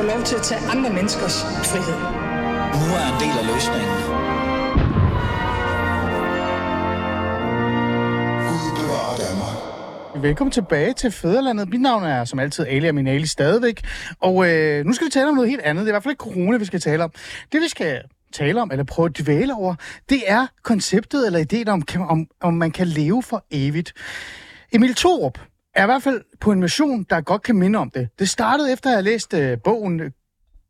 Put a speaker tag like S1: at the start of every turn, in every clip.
S1: få lov til at tage andre menneskers frihed.
S2: Nu er en del af løsningen.
S3: Velkommen tilbage til Fæderlandet. Mit navn er som altid Ali Aminali stadigvæk. Og øh, nu skal vi tale om noget helt andet. Det er i hvert fald ikke corona, vi skal tale om. Det vi skal tale om, eller prøve at dvæle over, det er konceptet eller ideen om, om, om man kan leve for evigt. Emil Thorup er i hvert fald på en mission, der godt kan minde om det. Det startede efter at jeg læste øh, bogen øh,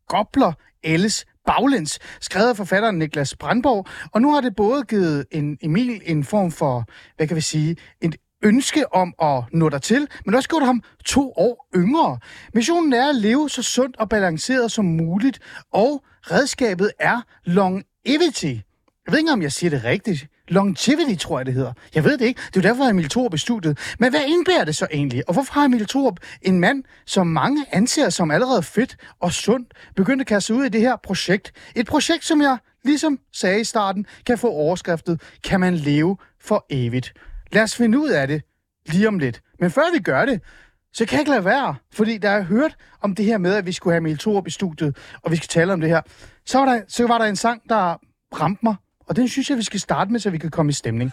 S3: Gobler Ellis baglæns, skrevet af forfatteren Niklas Brandborg, og nu har det både givet en Emil en form for, hvad kan vi sige, et ønske om at nå der til, men også gjort ham to år yngre. Missionen er at leve så sundt og balanceret som muligt, og redskabet er longevity. Jeg ved ikke, om jeg siger det rigtigt. Longevity, tror jeg, det hedder. Jeg ved det ikke. Det er jo derfor, at Emil Thorup er studiet. Men hvad indbærer det så egentlig? Og hvorfor har Emil Thorup, en mand, som mange anser som allerede fedt og sund, begyndt at kaste ud i det her projekt? Et projekt, som jeg, ligesom sagde i starten, kan få overskriftet, kan man leve for evigt? Lad os finde ud af det lige om lidt. Men før vi gør det, så kan jeg ikke lade være, fordi da jeg hørt om det her med, at vi skulle have Emil Thorup i studiet, og vi skal tale om det her, så var der, så var der en sang, der ramte mig, og den synes jeg, vi skal starte med, så vi kan komme i stemning.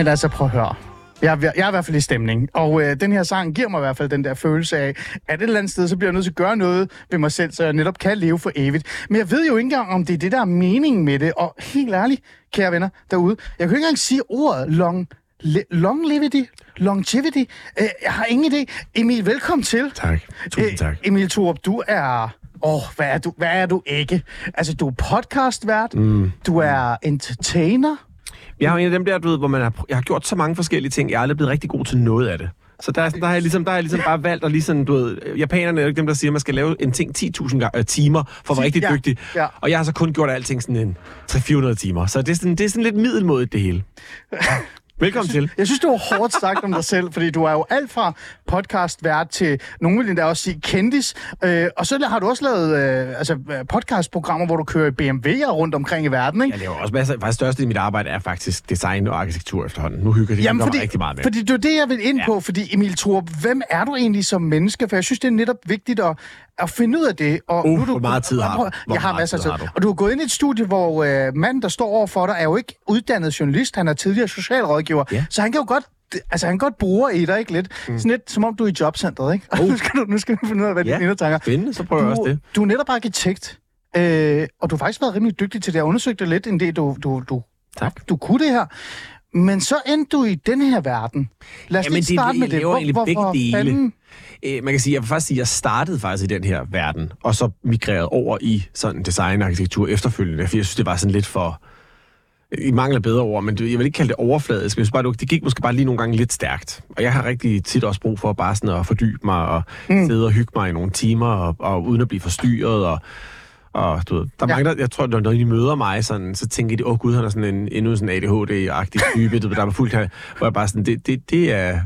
S3: Men altså, prøv at høre. Jeg, er- jeg er i hvert fald i stemning, og øh, den her sang giver mig i hvert fald den der følelse af, at et eller andet sted, så bliver jeg nødt til at gøre noget ved mig selv, så jeg netop kan leve for evigt. Men jeg ved jo ikke engang, om det er det, der er meningen med det, og helt ærligt, kære venner derude, jeg kan ikke engang sige ordet long, le, longevity, longevity. Øh, jeg har ingen idé. Emil, velkommen til.
S4: Tak. Tusind tak.
S3: Emil Thorup, du er... Åh, oh, hvad er du? Hvad er du ikke? Altså, du er podcastvært, mm. du er entertainer,
S4: Jeg er en af dem der, du ved, hvor man har, jeg har gjort så mange forskellige ting. Jeg er aldrig blevet rigtig god til noget af det. Så der, er sådan- der, har jeg ligesom, der har jeg ligesom bare valgt at ligesom, du ved, japanerne er jo ikke dem, der siger, at man skal lave en ting 10.000 ga- øh, timer for at være rigtig
S3: Ja,
S4: dygtig.
S3: ja.
S4: Og jeg har så kun gjort alting sådan en 300-400 timer. Så det er sådan, det er sådan lidt middelmådigt, det hele. Velkommen til.
S3: Jeg synes, det var hårdt sagt om dig selv, fordi du er jo alt fra podcastvært til, nogen vil endda også sige kendis, øh, og så har du også lavet øh, altså, øh, podcastprogrammer, hvor du kører BMW'er rundt omkring i verden, ikke?
S4: Jeg laver også masser. Faktisk største i mit arbejde er faktisk design og arkitektur efterhånden. Nu hygger det
S3: Jamen,
S4: hygger mig
S3: fordi,
S4: rigtig meget med.
S3: fordi det er det, jeg vil ind på, fordi Emil Thorup, hvem er du egentlig som menneske? For jeg synes, det er netop vigtigt at, at finde ud af det. Og
S4: Uh,
S3: nu du,
S4: hvor meget tid har du? Hvor
S3: Jeg har masser af
S4: tid du?
S3: Og du har gået ind i et studie, hvor øh, manden, der står over for dig, er jo ikke uddannet journalist. Han er tidligere socialrådgiver.
S4: Ja.
S3: Så han kan jo godt Altså, han kan godt bruge i dig, ikke lidt? Mm. Sådan lidt, som om du er i jobcentret, ikke? Og nu, skal du, nu skal vi finde ud af, hvad
S4: Ja,
S3: dine tanker.
S4: spændende, så prøver jeg også
S3: Du,
S4: det.
S3: du er netop arkitekt, øh, og du har faktisk været rimelig dygtig til det. Jeg undersøgte lidt, end det, du, du, du,
S4: Tak.
S3: du kunne det her. Men så endte du i den her verden. Lad os
S4: Jamen,
S3: lige starte
S4: det-
S3: med det.
S4: laver egentlig begge dele.
S3: fanden-
S4: Øh, man kan sige, jeg vil faktisk sige, at jeg startede faktisk i den her verden, og så migrerede over i sådan design og arkitektur efterfølgende, fordi jeg synes, det var sådan lidt for... I mangler bedre ord, men jeg vil ikke kalde det overfladisk, men bare, det gik måske bare lige nogle gange lidt stærkt. Og jeg har rigtig tit også brug for bare sådan at fordybe mig og mm. sidde og hygge mig i nogle timer, og, og uden at blive forstyrret, og, Og du ved, der er
S3: Ja.
S4: mange, der, jeg tror, når, de møder mig, sådan, så tænker de, åh oh, gud, han er sådan en, endnu sådan ADHD-agtig type, der er fuldt her, hvor jeg bare sådan, det, det, det er...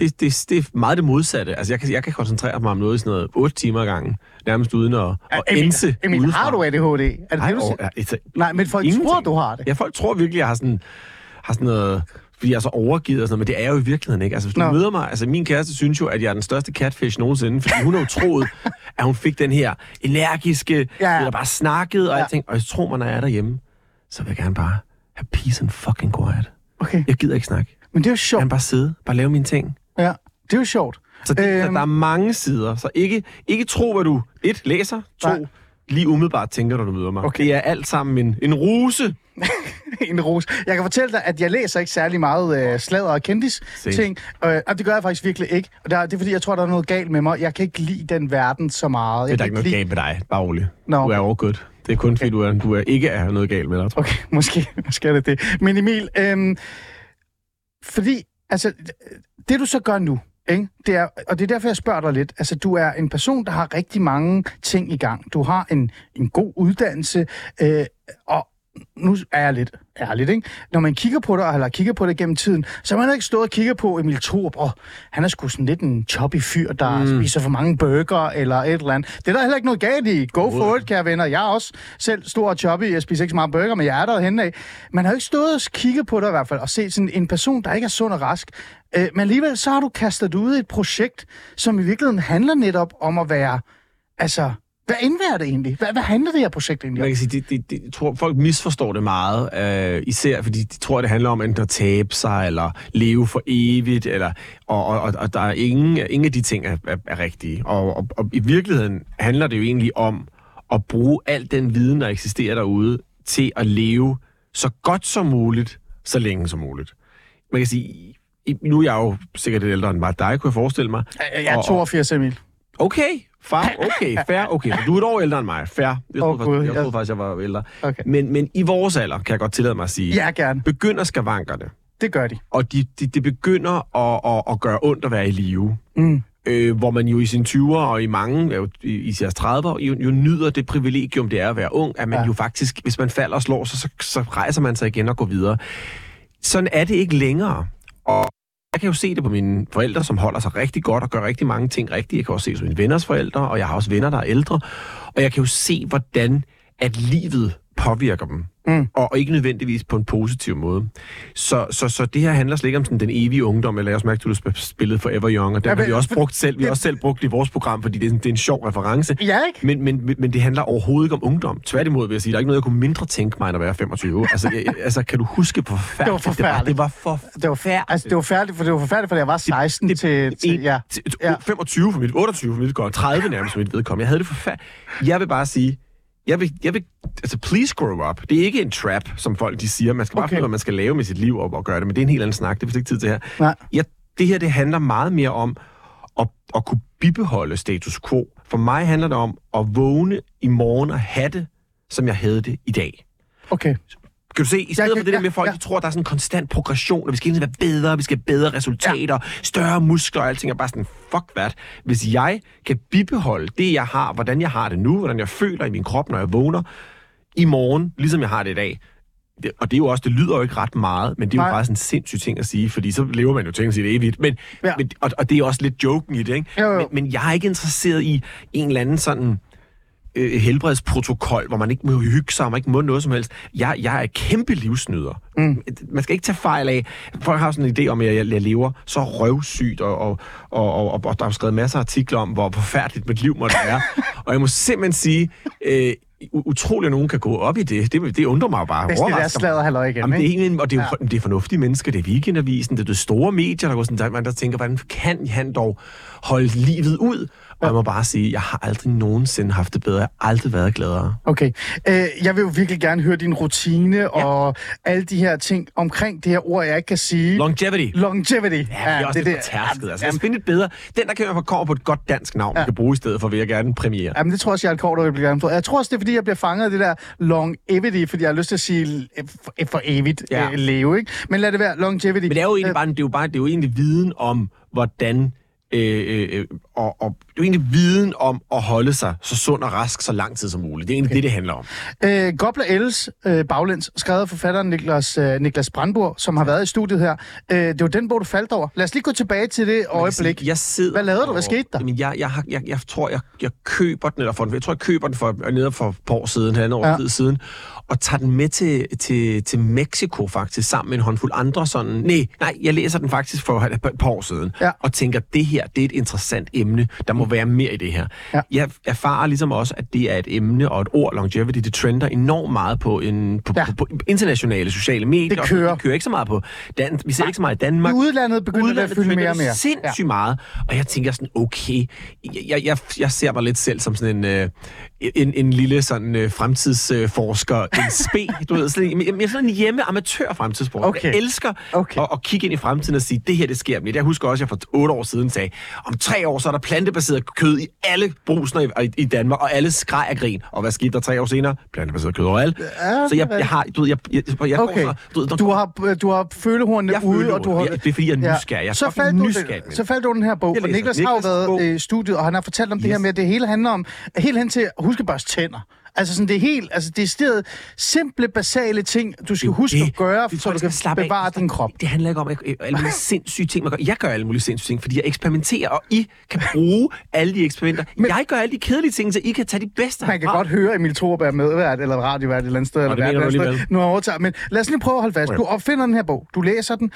S4: Det, det, det er meget det modsatte. Altså, jeg kan, jeg kan koncentrere mig om noget i sådan noget 8 timer ad gangen, nærmest uden at, at
S3: Emil,
S4: ense
S3: Emil,
S4: udefra.
S3: har du ADHD? Er det
S4: Nej,
S3: det, du siger?
S4: altså,
S3: Nej, men folk
S4: ingenting.
S3: tror, du har det.
S4: Ja, folk tror virkelig, jeg har sådan, har sådan noget fordi jeg er så overgivet og sådan noget, men det er jeg jo i virkeligheden ikke. Altså, hvis du
S3: Nå.
S4: møder mig, altså min kæreste synes jo, at jeg er den største catfish nogensinde, fordi hun har jo troet, at hun fik den her energiske,
S3: Ja.
S4: ja. der bare snakkede og
S3: Ja.
S4: alting, og jeg tror mig, når jeg er derhjemme, så vil jeg gerne bare have peace and fucking quiet.
S3: Okay,
S4: Jeg gider ikke snakke.
S3: men det er jo
S4: Jeg
S3: sjovt.
S4: kan bare sidde, bare lave mine ting.
S3: Det er jo sjovt.
S4: Så det,
S3: Øhm.
S4: der er mange sider. Så ikke, ikke tro, hvad du et læser, to
S3: Nej.
S4: lige umiddelbart tænker, når du møder mig.
S3: Okay.
S4: Det er alt sammen en, en ruse.
S3: en ros. Jeg kan fortælle dig, at jeg læser ikke særlig meget øh, sladder og kendis ting. Øh, og det gør jeg faktisk virkelig ikke. Og der, det er fordi, jeg tror, der er noget galt med mig. Jeg kan ikke lide den verden så meget.
S4: Det
S3: Jeg
S4: er der ikke noget
S3: lide...
S4: galt med dig. Bare rolig.
S3: Nå.
S4: Du er good. Det er kun fordi, du, er, du er ikke er noget galt med dig, tror jeg.
S3: Okay, måske, måske er det det. Men Emil, øhm, fordi, altså, det du så gør nu, ikke? Det er, og det er derfor, jeg spørger dig lidt. Altså, du er en person, der har rigtig mange ting i gang. Du har en, en god uddannelse, øh, og nu er jeg lidt ærligt, ikke? Når man kigger på dig, eller kigger på det gennem tiden, så har man ikke stået og kigget på Emil Thorup, og han er sgu sådan lidt en choppy fyr, der mm. spiser for mange burger, eller et eller andet. Det er der heller ikke noget galt i. Go for it, kære venner. Jeg er også selv stor og choppy. Jeg spiser ikke så meget burger, men jeg er der henne af. Man har jo ikke stået og kigget på dig i hvert fald, og set sådan en person, der ikke er sund og rask. Øh, men alligevel så har du kastet ud i et projekt, som i virkeligheden handler netop om at være, altså, hvad indværer det egentlig? Hvad, hvad handler det her projekt egentlig om?
S4: Man kan sige, det, det, det, tror, folk misforstår det meget, øh, især fordi de tror, det handler om enten at tabe sig, eller leve for evigt, eller, og, og, og- og der er ingen, ingen af de ting er, er, er rigtige. Og, og, og i virkeligheden handler det jo egentlig om at bruge al den viden, der eksisterer derude, til at leve så godt som muligt, så længe som muligt. Man kan sige, nu er jeg jo sikkert lidt ældre end bare dig, kunne jeg forestille mig.
S3: Jeg er
S4: Og- og-
S3: 82, Emil.
S4: Okay, far, okay, fair, okay. Så du er et år ældre end mig, fair. Jeg troede, oh, faktisk, jeg troede faktisk, jeg var ældre.
S3: Okay.
S4: Men, men i vores alder, kan jeg godt tillade mig at sige,
S3: Ja, gerne.
S4: begynder skavankerne,
S3: Det gør de.
S4: og de, de, de begynder at, at, at gøre ondt at være i live.
S3: Mm.
S4: Øh, hvor man jo i sine 20'er og i mange, jo, i, i deres 30'er, jo, jo nyder det privilegium, det er at være ung, at man
S3: Ja.
S4: ja. jo faktisk, hvis man falder og slår sig, så, så rejser man sig igen og går videre. Sådan er det ikke længere. Og jeg kan jo se det på mine forældre, som holder sig rigtig godt og gør rigtig mange ting rigtigt. Jeg kan også se det på mine venners forældre, og jeg har også venner, der er ældre. Og jeg kan jo se, hvordan at livet påvirker dem.
S3: Mm.
S4: Og, og ikke nødvendigvis på en positiv måde. Så, så, så det her handler slet ikke om sådan den evige ungdom, eller jeg har også mærket, at du spillet Forever Young, og den
S3: Ja,
S4: har vi også brugt selv. Vi har
S3: det-
S4: også selv brugt det i vores program, fordi det er, det er en sjov reference.
S3: Ja, ikke?
S4: Men, men, men- det handler overhovedet ikke om ungdom. Tværtimod vil jeg sige, der er ikke noget, jeg kunne mindre tænke mig, end at være 25. altså, jeg, altså, kan du huske, hvor forfærdeligt
S3: Det var forfærdeligt.
S4: Det var, det var for
S3: Det var, fær- altså, det var færdigt, for det var forfærdeligt, for jeg var 16 det, til, til, ja.
S4: til,
S3: Ja.
S4: ja. 25 for mit, 28 for mit vedkommende, 30 nærmest for mit vedkommende. Jeg havde det forfærdeligt. Jeg vil bare sige, jeg vil, jeg vil, altså please grow up. Det er ikke en trap, som folk de siger. Man skal bare
S3: Okay.
S4: finde ud af, hvad man skal lave med sit liv og, og gøre det, men det er en helt anden snak. Det er ikke tid til her.
S3: Nej.
S4: Jeg, det her, det handler meget mere om at, at kunne bibeholde status quo. For mig handler det om at vågne i morgen og have det, som jeg havde det i dag.
S3: Okay.
S4: Kan du se, i stedet
S3: kan-
S4: for det der
S3: ja,
S4: med, at folk
S3: ja.
S4: de tror, at der er sådan en konstant progression, og vi skal hele være bedre, vi skal have bedre resultater, ja. større muskler og alting, er bare sådan, fuck hvad. Hvis jeg kan bibeholde det, jeg har, hvordan jeg har det nu, hvordan jeg føler i min krop, når jeg vågner, i morgen, ligesom jeg har det i dag, det, og det er jo også, det lyder jo ikke ret meget, men det er
S3: Nej.
S4: jo faktisk en sindssyg ting at sige, fordi så lever man jo tænkt sig evigt. Men,
S3: Ja.
S4: ja. men, og, og det er også lidt joken i det, ikke?
S3: Jo, jo.
S4: Men, men jeg er ikke interesseret i en eller anden sådan øh, helbredsprotokol, hvor man ikke må hygge sig, og man ikke må noget som helst. Jeg, jeg er kæmpe livsnyder. Mm. Man skal ikke tage fejl af. Folk har sådan en idé om, at jeg, jeg lever så røvsygt, og, og, og, og, og, og der er skrevet masser af artikler om, hvor forfærdeligt mit liv måtte være. og jeg må simpelthen sige, øh, utroligt, at nogen kan gå op i det. Det, det undrer mig bare.
S3: Det er det der sladder halløj igen,
S4: Jamen, det er
S3: ikke?
S4: egentlig, og det er, jo,
S3: ja.
S4: det er fornuftige mennesker, det er weekendavisen, det er de store medier, der går sådan, der, man der tænker, hvordan kan han dog holde livet ud? Og jeg må bare sige, jeg har aldrig nogensinde haft det bedre. Jeg har aldrig været gladere.
S3: Okay. Øh, jeg vil jo virkelig gerne høre din rutine ja. og alle de her ting omkring det her ord, jeg ikke kan sige.
S4: Longevity.
S3: Longevity.
S4: Ja, det er også det, lidt fortærsket. Altså, os finde et bedre. Den, der kan man kommer på et godt dansk navn, ja. man kan bruge i stedet for, vil jeg gerne premiere.
S3: Jamen, det tror jeg også, Jarl Kort vil blive gerne få. Jeg tror også, det er, fordi jeg bliver fanget af det der longevity, fordi jeg har lyst til at sige for, evigt ja.
S4: Ja.
S3: øh, leve, ikke? Men lad det være longevity.
S4: Men det er jo egentlig
S3: Øh,
S4: bare, det er jo bare, det er jo egentlig viden om, hvordan øh, øh, øh, og, og det er jo egentlig viden om at holde sig så sund og rask så lang tid som muligt. Det er egentlig okay. det, det handler om.
S3: Øh, Gobler Els øh, baglæns, skrevet af forfatteren Niklas, øh, Niklas Brandburg, som har været i studiet her. Øh, det var den bog, du faldt over. Lad os lige gå tilbage til det øjeblik.
S4: Jeg sidder
S3: Hvad lavede du? Hvad skete der?
S4: Jamen, jeg, jeg, har, jeg, jeg tror, jeg, jeg køber den, eller for, jeg tror, jeg køber den for, nede for et par år siden, halvandet år
S3: Ja.
S4: tid siden, og tager den med til, til, til Mexico faktisk, sammen med en håndfuld andre sådan... Nej, nej, jeg læser den faktisk for et par år siden,
S3: Ja.
S4: og tænker, det her, det er et interessant emne. Der må være mere i det her.
S3: Ja.
S4: Jeg erfarer ligesom også, at det er et emne og et ord, longevity, det trender enormt meget på, en, på,
S3: Ja.
S4: ja. på, på internationale sociale medier.
S3: Det
S4: og
S3: kører.
S4: Det kører ikke så meget på... Dan, vi ser ikke så meget i Danmark.
S3: I udlandet begynder det at
S4: Udlandet
S3: fylde mere og mere.
S4: Sindssygt meget. Og jeg tænker sådan, okay, jeg, jeg, jeg, jeg ser mig lidt selv som sådan en, øh, en, en lille sådan øh, fremtidsforsker, en spe, du ved, sådan, en- jeg er sådan en hjemme amatør fremtidsforsker.
S3: Okay.
S4: Jeg elsker
S3: Okay.
S4: at, at kigge ind i fremtiden og sige, det her, det sker lidt. Jeg husker også, at jeg for otte år siden sagde, om tre år, så er der plantebaseret kød i alle brusner i, i, i Danmark, og alle skreg af grin. Og hvad skete der tre år senere? Plantebaseret kød overalt.
S3: Ja,
S4: så jeg,
S3: det
S4: jeg har, du ved, jeg, jeg, jeg, jeg
S3: Okay.
S4: så, du, ved, når-
S3: Du har, du har følehornene
S4: Jeg
S3: ude, og du har...
S4: Ja, det er, fordi jeg er nysgerrig. Jeg er
S3: så faldt, du,
S4: nysgerrig, men-
S3: så faldt du den her bog, og
S4: læser
S3: Niklas har jo
S4: Niklas'
S3: været øh, i studiet, og han har fortalt om det
S4: Yes.
S3: her med, at det hele handler om, helt hen til huske at børste tænder. Altså sådan, det er helt, altså det er stedet simple, basale ting, du skal huske
S4: det.
S3: at gøre,
S4: Det
S3: så du kan
S4: skal slappe af.
S3: bevare din krop.
S4: Det handler ikke om at, alle mulige sindssyge ting, man gør. Jeg gør alle mulige sindssyge ting, fordi jeg eksperimenterer, og I kan bruge alle de eksperimenter. Men, jeg gør alle de kedelige ting, så I kan tage de bedste
S3: Man kan
S4: herfra.
S3: godt høre Emil Thorup er medvært, eller radiovært et eller andet sted. Eller
S4: det
S3: eller andet sted. Nu overtaget. Men lad os lige prøve at holde fast. Du opfinder den her bog. Du læser den.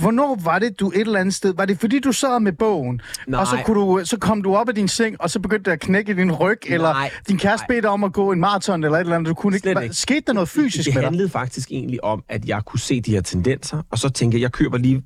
S3: Hvornår var det, du et eller andet sted... Var det, fordi du sad med bogen,
S4: Nej.
S3: og så, kunne du, så kom du op af din seng, og så begyndte det at knække din ryg, eller
S4: Nej.
S3: din kæreste
S4: Nej.
S3: bed dig om at gå en maraton, eller et eller andet, du kunne ikke...
S4: Slet
S3: Hvad-
S4: ikke.
S3: Skete der noget fysisk
S4: det
S3: med dig?
S4: handlede faktisk egentlig om, at jeg kunne se de her tendenser, og så tænkte jeg, jeg køber lige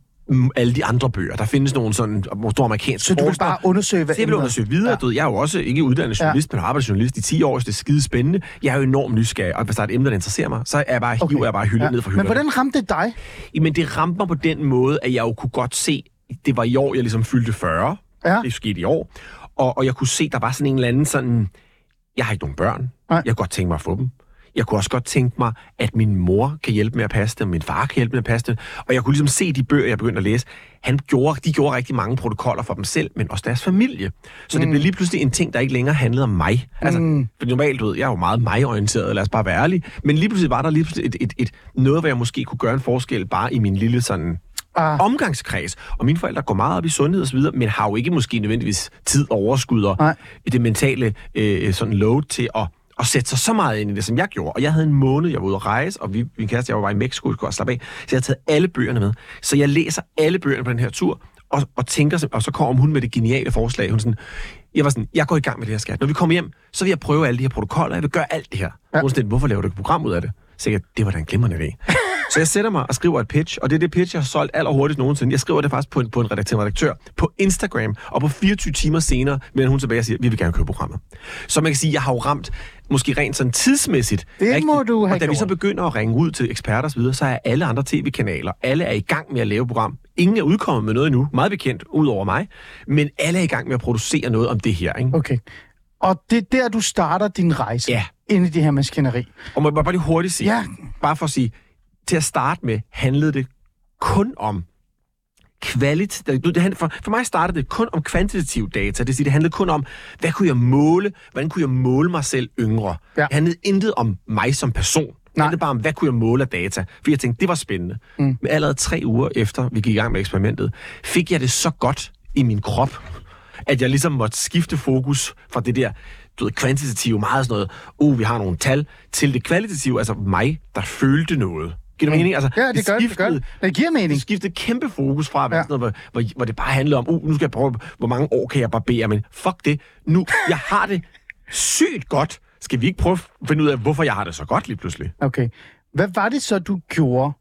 S4: alle de andre bøger. Der findes nogle sådan store amerikanske
S3: Så du vil
S4: forskere.
S3: bare undersøge, hvad
S4: Så jeg vil
S3: er?
S4: undersøge videre.
S3: Ja.
S4: Jeg er jo også ikke uddannet journalist, ja. men har arbejdet journalist i 10 år, så det er skide spændende. Jeg er jo enormt nysgerrig, og hvis der er et emne, der interesserer mig, så er jeg bare, okay. hiver jeg bare hylden ja. ned fra
S3: Men
S4: hylderne.
S3: hvordan ramte det dig?
S4: Jamen, det ramte mig på den måde, at jeg jo kunne godt se, det var i år, jeg ligesom fyldte 40.
S3: Ja.
S4: Det skete i år. Og, og jeg kunne se, der var sådan en eller anden sådan... Jeg har ikke nogen børn.
S3: Nej.
S4: Jeg kunne godt tænke mig at få dem. Jeg kunne også godt tænke mig, at min mor kan hjælpe med at passe dem, min far kan hjælpe med at passe dem. Og jeg kunne ligesom se de bøger, jeg begyndte at læse. Han gjorde, de gjorde rigtig mange protokoller for dem selv, men også deres familie. Så mm. det blev lige pludselig en ting, der ikke længere handlede om mig. Altså, mm. for normalt, du ved, jeg er jo meget mig-orienteret, lad os bare være ærlig. Men lige pludselig var der lige pludselig et, et, et, noget, hvor jeg måske kunne gøre en forskel bare i min lille sådan
S3: Ah.
S4: omgangskreds. Og mine forældre går meget op i sundhed og så videre, men har jo ikke måske nødvendigvis tid, overskud og
S3: Nej.
S4: det mentale øh, sådan load til at at sætte sig så meget ind i det, som jeg gjorde. Og jeg havde en måned, jeg var ude at rejse, og vi, min kæreste, jeg var bare i Mexico, skulle slappe af. Så jeg har taget alle bøgerne med. Så jeg læser alle bøgerne på den her tur, og, og tænker, og så kommer hun med det geniale forslag. Hun sådan, jeg var sådan, jeg går i gang med det her skat. Når vi kommer hjem, så vil jeg prøve alle de her protokoller, jeg vil gøre alt det her. Ja. Hun sådan, hvorfor laver du et program ud af det? Så jeg, det var da en glimrende idé. Så jeg sætter mig og skriver et pitch, og det er det pitch, jeg har solgt allerhurtigst nogensinde. Jeg skriver det faktisk på en, på en redaktør, en redaktør på Instagram, og på 24 timer senere vender hun tilbage og siger, vi vil gerne købe programmet. Så man kan sige, jeg har jo ramt, måske rent sådan tidsmæssigt.
S3: Det må du have
S4: Og da vi så
S3: gjort.
S4: begynder at ringe ud til eksperter osv., så er alle andre tv-kanaler, alle er i gang med at lave program. Ingen er udkommet med noget endnu, meget bekendt, ud over mig, men alle er i gang med at producere noget om det her. Ikke?
S3: Okay. Og det er der, du starter din rejse
S4: Ja.
S3: ind i det her maskineri.
S4: Og må jeg bare lige hurtigt sige,
S3: Ja.
S4: bare for at sige, til at starte med handlede det kun om kvalitet. For, for mig startede det kun om kvantitativ data. Det sige, det handlede kun om, hvad kunne jeg måle? Hvordan kunne jeg måle mig selv yngre?
S3: Ja.
S4: Det handlede intet om mig som person. Det handlede bare om, hvad kunne jeg måle af data? For jeg tænkte, det var spændende. Mm. Men allerede tre uger efter, vi gik i gang med eksperimentet, fik jeg det så godt i min krop, at jeg ligesom måtte skifte fokus fra det der du ved, kvantitative, meget sådan noget, uh, vi har nogle tal, til det kvalitative, altså mig, der følte noget. Giver det mening? Altså,
S3: Ja, det gør det, det gør det. Det giver mening.
S4: Det skiftede kæmpe fokus fra,
S3: Ja.
S4: ja. sådan noget, hvor, hvor, hvor det bare handlede om, uh, nu skal jeg prøve, hvor mange år kan jeg barbere, men fuck det, nu, jeg har det sygt godt. Skal vi ikke prøve at finde ud af, hvorfor jeg har det så godt lige pludselig?
S3: Okay. Hvad var det så, du gjorde?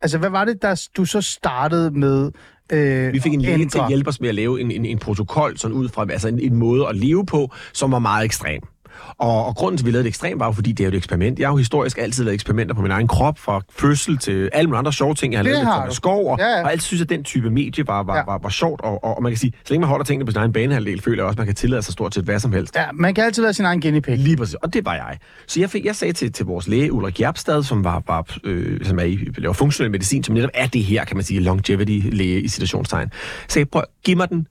S3: Altså, hvad var det, der du så startede med øh,
S4: Vi fik en læge til at hjælpe os med at lave en, en, en protokol, sådan ud fra altså en, en måde at leve på, som var meget ekstrem. Og, og grunden til, at vi lavede det ekstremt, var jo, fordi det er jo et eksperiment. Jeg har jo historisk altid lavet eksperimenter på min egen krop, fra fødsel til alle mulige andre sjove ting, jeg har
S3: Det
S4: lavet med
S3: har du.
S4: Skov, og,
S3: Ja, ja.
S4: og altid synes, at den type medie var, var,
S3: Ja.
S4: ja. var, var sjovt, og, og, og, man kan sige, så længe man holder tingene på sin egen banehalvdel, føler jeg også, at man kan tillade sig stort set hvad som helst.
S3: Ja, man kan altid være sin egen guinea pig.
S4: Lige præcis, og det var jeg. Så jeg, fik, jeg sagde til, til vores læge, Ulrik Jerpstad, som, var, var, øh, som er i, laver funktionel medicin, som netop er det her, kan man sige, longevity-læge i situationstegn, sagde, prøv, giv mig den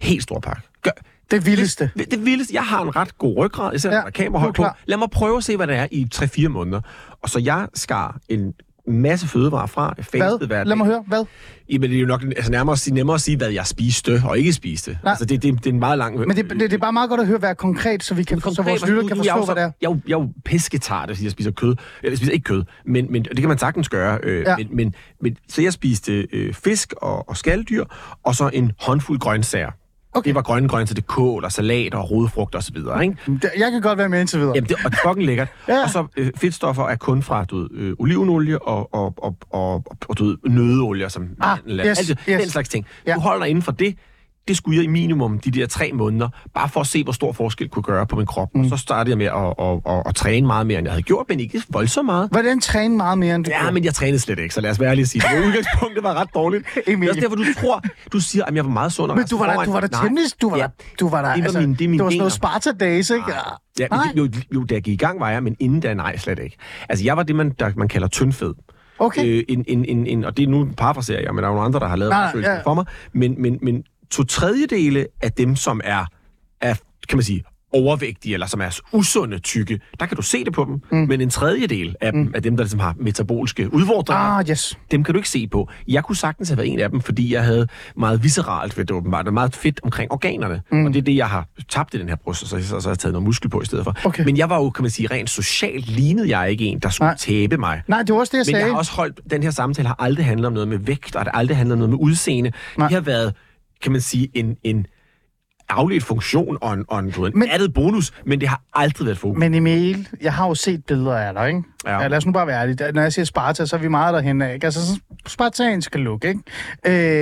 S4: helt store pakke. Gør,
S3: Det vildeste.
S4: Det, det vildeste. Jeg har en ret god ryggrad, især
S3: Ja,
S4: højt på. Lad mig prøve at se, hvad det er i 3-4 måneder. Og så jeg skar en masse fødevarer fra. Jeg fastede hver dag.
S3: Lad mig høre. Hvad?
S4: Jamen, det er jo nok altså, nærmere, at sige, nemmere at sige, hvad jeg spiste og ikke spiste.
S3: Nej.
S4: Altså, det, det, det er en meget lang...
S3: Men det, det, det er bare meget godt at høre, hvad er konkret, så, vi kan, så vores lytter kan forstå, hvad det er.
S4: Jeg, jo- jeg er jo vil sige, jeg spiser kød. Jeg spiser ikke kød, men, men det kan man sagtens gøre. Øh,
S3: Ja.
S4: men, men, men, så jeg spiste øh, fisk og, og skalddyr, og så en håndfuld grøntsager.
S3: Okay.
S4: Det var grønne grøntsager, det kål og salat og rodfrugt og så videre, ikke?
S3: Det- Jeg kan godt være med indtil videre.
S4: Jamen, det og det er fucking lækkert.
S3: Ja.
S4: Og så øh, fedtstoffer er kun fra, du ved, øh, olivenolie og, og, og, og, og, du ved, som
S3: Ah, yes,
S4: altså,
S3: yes.
S4: den slags ting.
S3: Ja.
S4: Du holder dig inden for det. Det skulle jeg i minimum de der tre måneder, bare for at se, hvor stor forskel kunne gøre på min krop. Mm. Og så startede jeg med at, at, at, at, træne meget mere, end jeg havde gjort, men ikke voldsomt meget.
S3: Hvordan træne meget mere, end du
S4: Ja,
S3: gjorde?
S4: men jeg trænede slet ikke, så lad os være ærlige sige. Det udgangspunktet var ret dårligt.
S3: Emil.
S4: Det er også derfor, du tror, du siger, at jeg var meget sund
S3: Men du var der, du var der temmelig, du var
S4: Ja.
S3: der, du var der,
S4: Det var
S3: altså,
S4: min- det er mine
S3: det var sådan noget. Sparta Days, ikke?
S4: Ja, men
S3: Nej.
S4: det, jo, jo, da jeg gik i gang, var jeg, men inden da, nej, slet ikke. Altså, jeg var det, man, der, man kalder tyndfed.
S3: Okay.
S4: Øh, en, en, en, en, og det er nu parafraserer jeg, men der er jo nogle andre, der har lavet undersøgelsen
S3: ja.
S4: for mig. Men, men, men to tredjedele af dem, som er, er, kan man sige, overvægtige, eller som er usunde tykke, der kan du se det på dem. Mm. Men en tredjedel af dem, af dem, der ligesom har metabolske udfordringer,
S3: Ah, yes.
S4: dem kan du ikke se på. Jeg kunne sagtens have været en af dem, fordi jeg havde meget visceralt ved det åbenbart, og meget fedt omkring organerne. Mm. Og det er det, jeg har tabt i den her bryst, og så, så, så har jeg taget noget muskel på i stedet for.
S3: Okay.
S4: Men jeg var jo, kan man sige, rent socialt lignede jeg ikke en, der skulle
S3: Nej.
S4: Tæbe mig.
S3: Nej, det var også det, jeg
S4: Men
S3: sagde.
S4: jeg har også holdt, den her samtale har aldrig handlet om noget med vægt, og det har aldrig handlet om noget med udseende.
S3: Nej.
S4: Det har været, kan man sige, en, en afledt funktion og en, og en, en
S3: Men-
S4: addet bonus, men det har aldrig været fokus.
S3: Men Emil, jeg har jo set billeder af dig, ikke? Ja.
S4: Ja.
S3: Lad os nu bare være ærlige. Når jeg siger Sparta, så er vi meget derhen af, ikke? Altså, sådan spartanske look, ikke?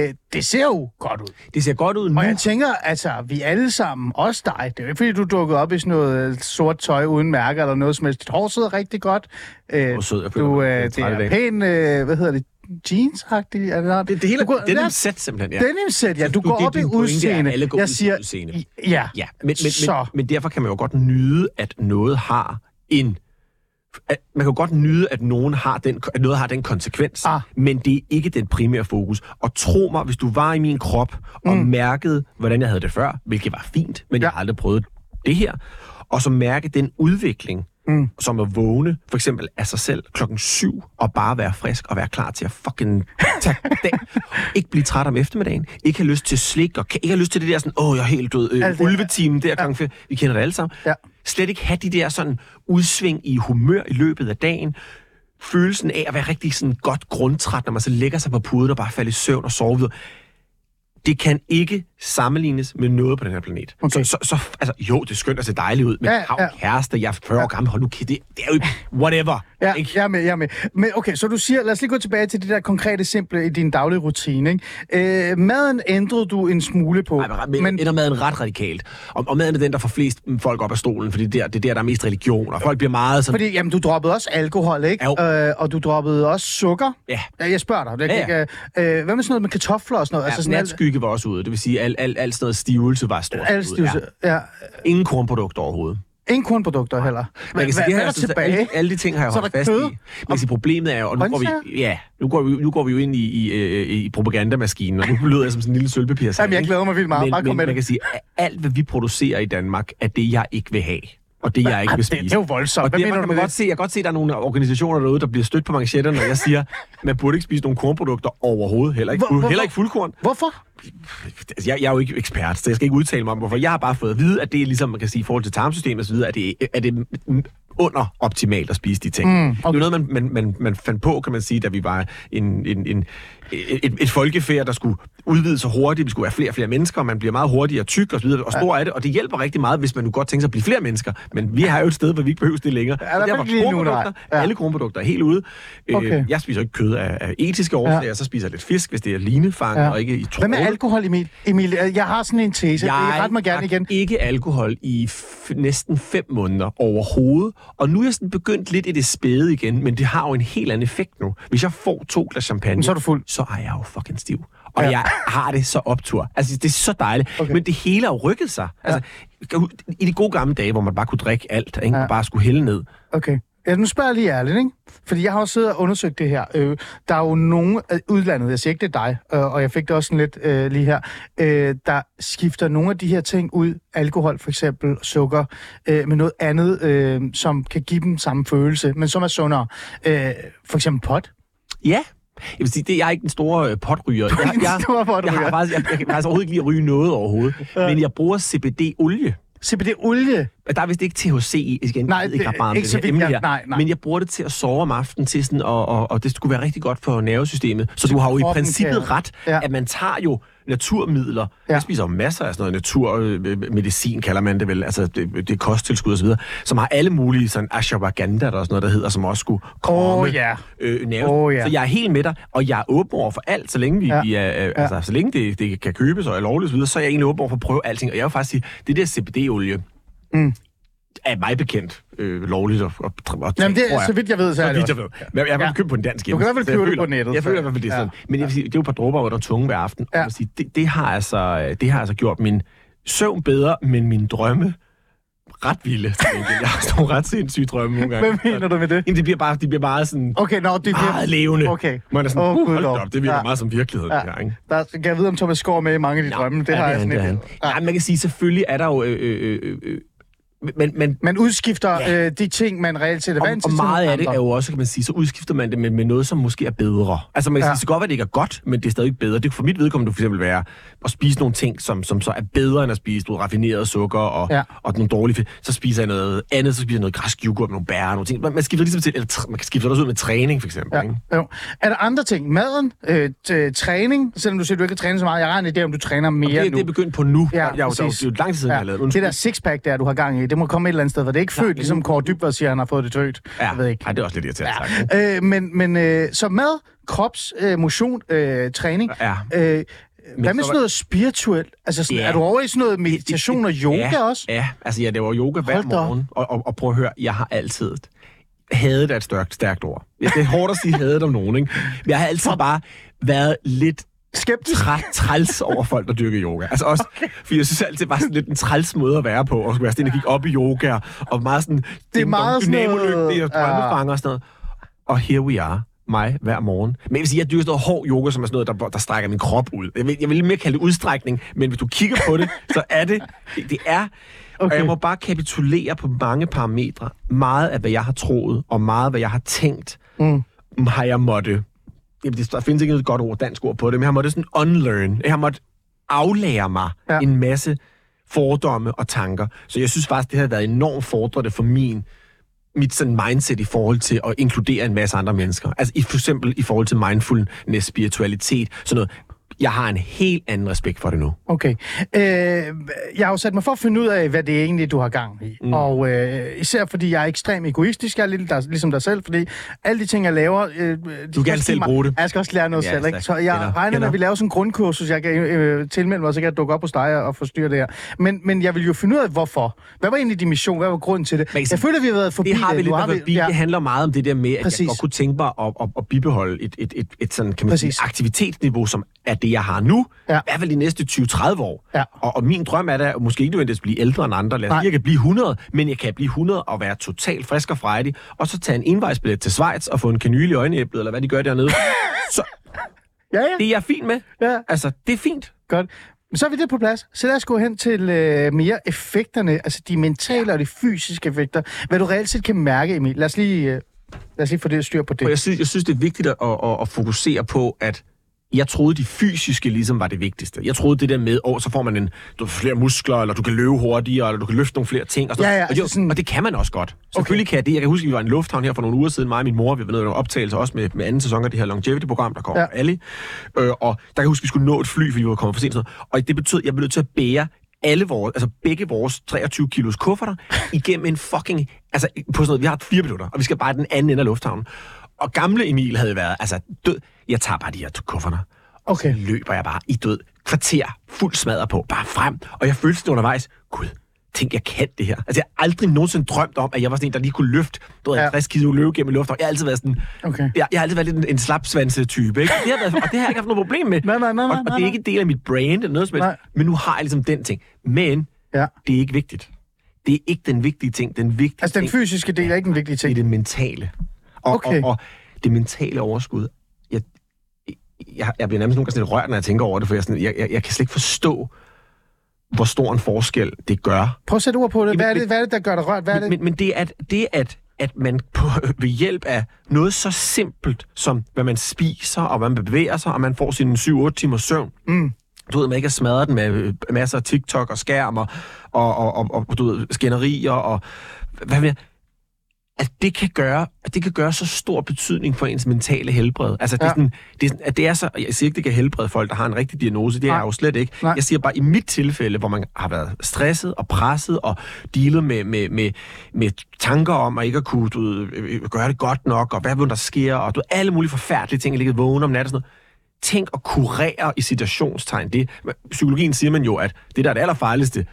S3: Øh, det ser jo godt ud.
S4: Det ser godt ud nu.
S3: Og jeg tænker, altså, vi alle sammen, også dig, det er jo ikke fordi, du dukkede op i sådan noget øh, sort tøj uden mærker eller noget som helst. Dit hår sidder rigtig godt. Øh,
S4: sød, jeg føler
S3: du, øh,
S4: Det er
S3: pæn, øh, hvad hedder det, jeans-agtigt? Er det,
S4: det, hele
S3: du går,
S4: er en sæt simpelthen, ja.
S3: Denim set, ja. Du
S4: du-
S3: går
S4: det-
S3: op i
S4: er,
S3: udseende.
S4: alle går
S3: Jeg
S4: ud
S3: siger,
S4: udseende.
S3: ja.
S4: Ja, men, men,
S3: Så.
S4: men, men derfor kan man jo godt nyde, at noget har en... At man kan jo godt nyde, at, nogen har den, at noget har den konsekvens,
S3: Ah.
S4: men det er ikke den primære fokus. Og tro mig, hvis du var i min krop og mm. mærkede, hvordan jeg havde det før, hvilket var fint, men ja. jeg har aldrig prøvet det her, og så mærke den udvikling, mm. som at vågne, for eksempel af sig selv klokken syv, og bare være frisk og være klar til at fucking tage dag. Ikke blive træt om eftermiddagen, ikke have lyst til slik, og ikke have lyst til det der sådan, åh, jeg er helt død, øh,
S3: Alt det-
S4: ulvetimen der klokken fem. Vi kender det alle sammen.
S3: Ja.
S4: Slet ikke have de der sådan udsving i humør i løbet af dagen. Følelsen af at være rigtig sådan godt grundtræt, når man så lægger sig på puden og bare falder i søvn og sover videre. Det kan ikke sammenlignes med noget på den her planet.
S3: Okay.
S4: Så, så, så, altså, jo, det er skønt at se dejligt ud, men
S3: Ja,
S4: ja, har
S3: ja.
S4: ja. kæreste, jeg er 40 år gammel, hold nu kæft, det, det er jo whatever.
S3: Ja,
S4: ikke?
S3: jeg er med, jeg er med. Men okay, så du siger, lad os lige gå tilbage til det der konkrete simple i din daglige rutine. Ikke? Øh, maden ændrede du en smule på.
S4: Nej, men, men ender maden ret radikalt. Og, og maden er den, der får flest folk op af stolen, fordi det er der, det er der, der er mest religion, og folk bliver meget sådan...
S3: Fordi, jamen, du droppede også alkohol, ikke?
S4: Jo.
S3: Øh, og du droppede også sukker.
S4: Ja.
S3: Ja, Jeg spørger dig. Det,
S4: Ja, ja.
S3: Ikke, øh, hvad med sådan noget med kartofler og sådan noget?
S4: Ja,
S3: altså sådan
S4: natskygge var også ude. Det vil sige, at alt, alt, alt sådan noget stivelse var stort.
S3: alt stivelse. Ja. ja.
S4: Ingen kornprodukter overhovedet.
S3: Ingen kornprodukter heller.
S4: Man kan sige, det
S3: er der
S4: jeg synes,
S3: tilbage?
S4: Alle, alle de ting har jeg
S3: er
S4: holdt fast
S3: kød?
S4: i. Man kan sige, problemet er jo, og nu går, vi, ja, nu, går vi, nu går vi jo ind i, i, øh, i propagandamaskinen, og nu lyder jeg som sådan en lille sølvpapir.
S3: Jamen, jeg glæder mig vildt meget.
S4: Men,
S3: Bare kom
S4: men
S3: med
S4: man
S3: det.
S4: kan sige, at alt, hvad vi producerer i Danmark, er det, jeg ikke vil have. Og det, jeg ikke vil
S3: det-
S4: spise.
S3: det er jo voldsomt.
S4: Og
S3: Hvad mener
S4: kan
S3: du
S4: man godt
S3: det?
S4: se, jeg kan godt se, at der er nogle organisationer derude, der bliver stødt på manchetterne, når jeg siger, man burde ikke spise nogle kornprodukter overhovedet. Heller ikke,
S3: Hvor-
S4: heller ikke fuldkorn.
S3: Hvorfor?
S4: Altså, jeg, jeg er jo ikke ekspert, så jeg skal ikke udtale mig om, hvorfor. Jeg har bare fået at vide, at det er ligesom, man kan sige, i forhold til tarmsystemet osv., at det, er det under optimalt at spise de ting. Mm, okay. Det er jo noget, man, man, man, man fandt på, kan man sige, da vi var en, en, en, et, et folkefærd, der skulle udvide så hurtigt. Vi skulle være flere og flere mennesker, og man bliver meget hurtigere tyk og så videre, og stor af det. Og det hjælper rigtig meget, hvis man nu godt tænker sig at blive flere mennesker. Men vi har jo et sted, hvor vi ikke behøver det længere.
S3: Ja, der er nej.
S4: kornprodukter,
S3: Ja.
S4: alle kornprodukter er helt ude.
S3: Okay.
S4: Øh, jeg spiser ikke kød af, af etiske årsager,
S3: Ja.
S4: så spiser jeg lidt fisk, hvis det er linefanger,
S3: Ja.
S4: og ikke i
S3: Hvad med
S4: tråde.
S3: Alkohol, Emil? Emil, jeg har sådan en tese. Jeg ret mig gerne igen.
S4: ikke alkohol i næsten fem måneder overhovedet. Og nu er jeg sådan begyndt lidt i det spæde igen, men det har jo en helt anden effekt nu. Hvis jeg får to glas champagne,
S3: Så er du fuld.
S4: så er jeg jo fucking stiv. Og
S3: Ja.
S4: ja. jeg har det så optur. Altså, det er så dejligt.
S3: Okay.
S4: Men det hele har rykket sig. Altså, I de gode gamle dage, hvor man bare kunne drikke alt, ikke?
S3: Ja.
S4: Ja. og bare skulle hælde ned.
S3: Okay. Ja, nu spørger jeg lige ærligt, ikke? Fordi jeg har også siddet og undersøgt det her. Øh, der er jo nogen udlandet, jeg siger ikke, det er dig, øh, og jeg fik det også sådan lidt øh, lige her, øh, der skifter nogle af de her ting ud, alkohol for eksempel, sukker, øh, med noget andet, øh, som kan give dem samme følelse, men som er sundere. Øh, for eksempel pot.
S4: Ja. Jeg vil sige, det, jeg er ikke den store øh, potryger. Jeg, jeg,
S3: store potryger.
S4: Jeg, har faktisk, jeg, jeg, kan faktisk overhovedet ikke lide at ryge noget overhovedet. Men jeg bruger CBD-olie.
S3: CBD-olie.
S4: Der er vist ikke THC i. Igen,
S3: Nej,
S4: ikke ret meget om
S3: ikke
S4: det
S3: så vidt
S4: her.
S3: nej, nej.
S4: Men jeg bruger det til at sove om aftenen til sådan, og, og, og det skulle være rigtig godt for nervesystemet. Så du har jo i princippet
S3: kan-
S4: ret,
S3: Ja.
S4: at man tager jo naturmidler.
S3: Ja.
S4: Ja. Jeg spiser jo masser af sådan noget naturmedicin, kalder man det vel. Altså, det, det er kosttilskud videre, som har alle mulige sådan ashwagandha, der er sådan noget, der hedder, som også skulle komme
S3: Åh, ja.
S4: øh, nerve.
S3: Åh, ja.
S4: Så jeg er helt med dig, og jeg er åben over for alt, så længe vi,
S3: Ja.
S4: ja. vi er, øh, altså, så længe det, det kan købes og er lovligt videre, så er jeg egentlig åben over for at prøve alting. Og jeg vil faktisk sige, det der CBD-olie,
S3: Mm.
S4: Er mig bekendt øh, lovligt at, at, at,
S3: Jamen, det
S4: tror
S3: er,
S4: jeg.
S3: så vidt jeg ved, så er
S4: Så
S3: det
S4: vidt jeg
S3: også.
S4: ved. Men jeg, jeg
S3: Ja.
S4: købe på en dansk
S3: Du kan i hvert fald
S4: jeg
S3: købe det på nettet,
S4: Jeg føler i hvert fald, det er
S3: Ja.
S4: sådan. Men jeg vil sige, det er jo et par dråber under tunge hver aften.
S3: Ja.
S4: Ja. Sige, det, det, har altså, det har altså gjort min søvn bedre, men min drømme ret vilde. Jeg har sådan nogle ret sindssyge drømme nogle gange.
S3: Hvad mener du med det?
S4: Jamen, det bliver bare, de bliver meget sådan...
S3: Okay, nå, det er
S4: meget levende.
S3: Okay.
S4: Man er sådan, oh, uh, hold op, det virker
S3: ja.
S4: ja. meget som virkelighed,
S3: Ja.
S4: det her, ikke?
S3: Der kan jeg vide, om Thomas Skår er med i mange af de drømme. Det
S4: ja,
S3: har jeg
S4: er
S3: sådan
S4: det er han. Ja, man kan sige, selvfølgelig er der jo... Øh, øh, øh, øh, men, men
S3: Man udskifter
S4: Ja.
S3: øh, de ting, man reelt set er vant til.
S4: og meget af det er jo også, kan man sige, så udskifter man det med, med noget, som måske er bedre. Altså man kan
S3: Ja.
S4: sige, kan godt være, at det ikke er godt, men det er stadig bedre. Det kan for mit vedkommende for eksempel være at spise nogle ting, som, som så er bedre end at spise noget raffineret sukker og,
S3: Ja.
S4: og nogle dårlige. Så spiser jeg noget andet, så spiser jeg noget græsk yoghurt med nogle bær og nogle ting. Man, man skifter ligesom til, eller man kan skifte det også ud med træning for eksempel.
S3: Ja,
S4: Ikke?
S3: jo. Er der andre ting? Maden, øh, t- træning, selvom du siger, du ikke har trænet så meget. Jeg har en idé, om du træner mere
S4: Det,
S3: nu.
S4: det er begyndt på nu.
S3: Ja,
S4: jeg, jeg, det er jo- lang tid siden, ja. jeg har lavet.
S3: det der sixpack der, du har gang i, det må komme et eller andet sted, hvor det er ikke født, ligesom Kåre Dybvad siger, han har fået det tødt.
S4: Ja,
S3: Jeg ved ikke.
S4: Ej, det er også lidt irriterende ja.
S3: Øh, men men øh, så mad, krops, øh, motion, øh, træning.
S4: Ja.
S3: Øh, hvad med
S4: så
S3: sådan noget spirituelt? Altså, sådan,
S4: Ja.
S3: er du over i sådan noget meditation og yoga
S4: ja,
S3: også?
S4: Ja, altså jeg laver yoga hver
S3: Hold
S4: morgen, og, og, og prøv at høre, jeg har altid hadet er et stærkt, stærkt ord. Det er hårdt at sige hadet om nogen, ikke? Men jeg har altid bare været lidt
S3: Skeptisk.
S4: træt, træls over folk, der dyrker yoga. Altså også, okay. fordi jeg synes altid, det var sådan lidt en træls måde at være på, og skulle være sådan en, der gik op i yoga, og meget sådan...
S3: Det er meget sådan noget-
S4: dynamoløb, det er
S3: ja.
S4: drømmefanger og sådan noget. Og here we are mig hver morgen. Men jeg vil sige, jeg dyrker sådan noget hård yoga, som er sådan noget, der, der strækker min krop ud. Jeg vil, jeg vil mere kalde det udstrækning, men hvis du kigger på det, så er det, det, det er... Okay. Og jeg må bare kapitulere på mange parametre. Meget af, hvad jeg har troet, og meget af, hvad jeg har tænkt, mm. har jeg måtte... Jamen, det, der findes ikke noget godt ord, dansk ord på det, men jeg måtte sådan unlearn. Jeg har måtte aflære mig
S3: ja.
S4: en masse fordomme og tanker. Så jeg synes faktisk, det har været enormt fordrende for min mit sådan mindset i forhold til at inkludere en masse andre mennesker. Altså i, for eksempel i forhold til mindfulness, spiritualitet, sådan noget. Jeg har en helt anden respekt for det nu.
S3: Okay. Øh, jeg har jo sat mig for at finde ud af, hvad det er egentlig, du har gang i. Mm. Og øh, især fordi jeg er ekstremt egoistisk, jeg er lidt der, ligesom dig selv, fordi alle de ting, jeg laver... Øh,
S4: gerne
S3: også
S4: selv bruge det.
S3: Jeg skal også lære noget
S4: Ja,
S3: selv, ikke? Så jeg
S4: Kender,
S3: regner med, at vi laver sådan en grundkursus, jeg kan øh, tilmelde mig, så kan jeg dukke op hos dig og forstyrre det her. Men, men jeg vil jo finde ud af, hvorfor. Hvad var egentlig din mission? Hvad var grunden til det?
S4: Kan sige,
S3: Jeg føler, vi har været forbi
S4: Det har vi lidt
S3: har
S4: været forbi. Det handler meget om det der med, at
S3: Præcis.
S4: jeg godt kunne tænke mig at, at, at bibeholde et, et, et, et sådan, kan man
S3: Præcis.
S4: sige, aktivitetsniveau, som er det, jeg har nu.
S3: Ja.
S4: I hvert fald de næste 20-30 år.
S3: Ja.
S4: Og, og min drøm er da, måske ikke nødvendigvis at blive ældre end andre. Lad os sige, jeg kan blive 100, men jeg kan blive 100 og være totalt frisk og frejdig, og så tage en indvejsbillet til Schweiz og få en kanyle i øjenæblet, eller hvad de gør dernede. så
S3: Ja, ja.
S4: det er jeg fint med.
S3: Ja.
S4: Altså, det er fint.
S3: Godt. Men så er vi det på plads. Så lad os gå hen til øh, mere effekterne, altså de mentale og de fysiske effekter. Hvad du reelt set kan mærke, Emil. Lad os lige, øh, lad os lige få det styr på
S4: Og
S3: det.
S4: jeg synes, jeg synes, det er vigtigt at, at, at fokusere på, at jeg troede, de fysiske ligesom var det vigtigste. Jeg troede det der med, åh, så får man en, du får flere muskler, eller du kan løbe hurtigere, eller du kan løfte nogle flere ting. Og, sådan.
S3: Ja, ja,
S4: og, det,
S3: altså sådan-
S4: og det kan man også godt. Selvfølgelig kan jeg det. Jeg kan huske, at vi var i en lufthavn her for nogle uger siden, mig og min mor, vi var nede i nogle optagelser også med, med anden sæson af det her Longevity-program, der kommer
S3: Ja.
S4: alle. Øh, og der kan jeg huske, at vi skulle nå et fly, fordi vi var kommet for sent. og. Og det betød, at jeg blev nødt til at bære alle vores, altså begge vores 23 kilos kufferter igennem en fucking, altså på sådan noget, vi har fire minutter, og vi skal bare den anden ende af lufthavnen. Og gamle Emil havde været, altså død, jeg tager bare de her kufferter, og så
S3: Okay.
S4: løber jeg bare i død kvarter, fuld smadret på, bare frem. Og jeg følte sådan undervejs, gud, tænk, jeg kan det her. Altså, jeg har aldrig nogensinde drømt om, at jeg var sådan en, der lige kunne løfte du ved,
S3: Ja.
S4: 50 kilo løbe gennem luften. Jeg har altid været sådan,
S3: Okay.
S4: jeg, jeg har altid været lidt en, en slapsvanse-type, ikke? Det har været, og det har jeg ikke haft noget problem med.
S3: Nej, nej, nej,
S4: og,
S3: nej,
S4: og
S3: nej,
S4: det er ikke en del af mit brand eller noget som helst. Men nu har jeg ligesom den ting. Men
S3: Ja.
S4: det er ikke vigtigt. det er ikke den vigtige ting. Den vigtige
S3: Altså, den
S4: ting,
S3: fysiske del er ikke en vigtig
S4: det er
S3: ting.
S4: det mentale. Og,
S3: Okay.
S4: og, og det mentale overskud, jeg, jeg, jeg bliver nærmest nogle gange sådan lidt rørt, når jeg tænker over det, for jeg, sådan, jeg, jeg, jeg kan slet ikke forstå, hvor stor en forskel det gør.
S3: Prøv at sætte ord på det. Hvad er
S4: Jamen,
S3: det, hvad er det der gør dig rørt? Hvad er det?
S4: Men, men det er, at, det at, at man på, ved hjælp af noget så simpelt, som hvad man spiser, og hvad man bevæger sig, og man får sine 7-8 timers søvn,
S3: Mm.
S4: du ved, man ikke har smadret den med øh, masser af TikTok og skærm og, og, og, og, og du ved, skænderier og hvad ved jeg, at det kan gøre, at det kan gøre så stor betydning for ens mentale helbred. Altså, det er
S3: Ja.
S4: sådan, det er sådan, at det er så, jeg siger ikke, det kan helbrede folk, der har en rigtig diagnose, det er
S3: Nej.
S4: jeg jo slet ikke.
S3: Nej.
S4: Jeg siger bare, i mit tilfælde, hvor man har været stresset og presset og dealet med, med, med, med tanker om at ikke at kunne du ved, øh, gøre det godt nok, og hvad vil der sker, og du ved, alle mulige forfærdelige ting, jeg ligger vågen om natten og sådan noget tænk at kurere i citationstegn det. Psykologien siger man jo, at det, der er det allerfarligste,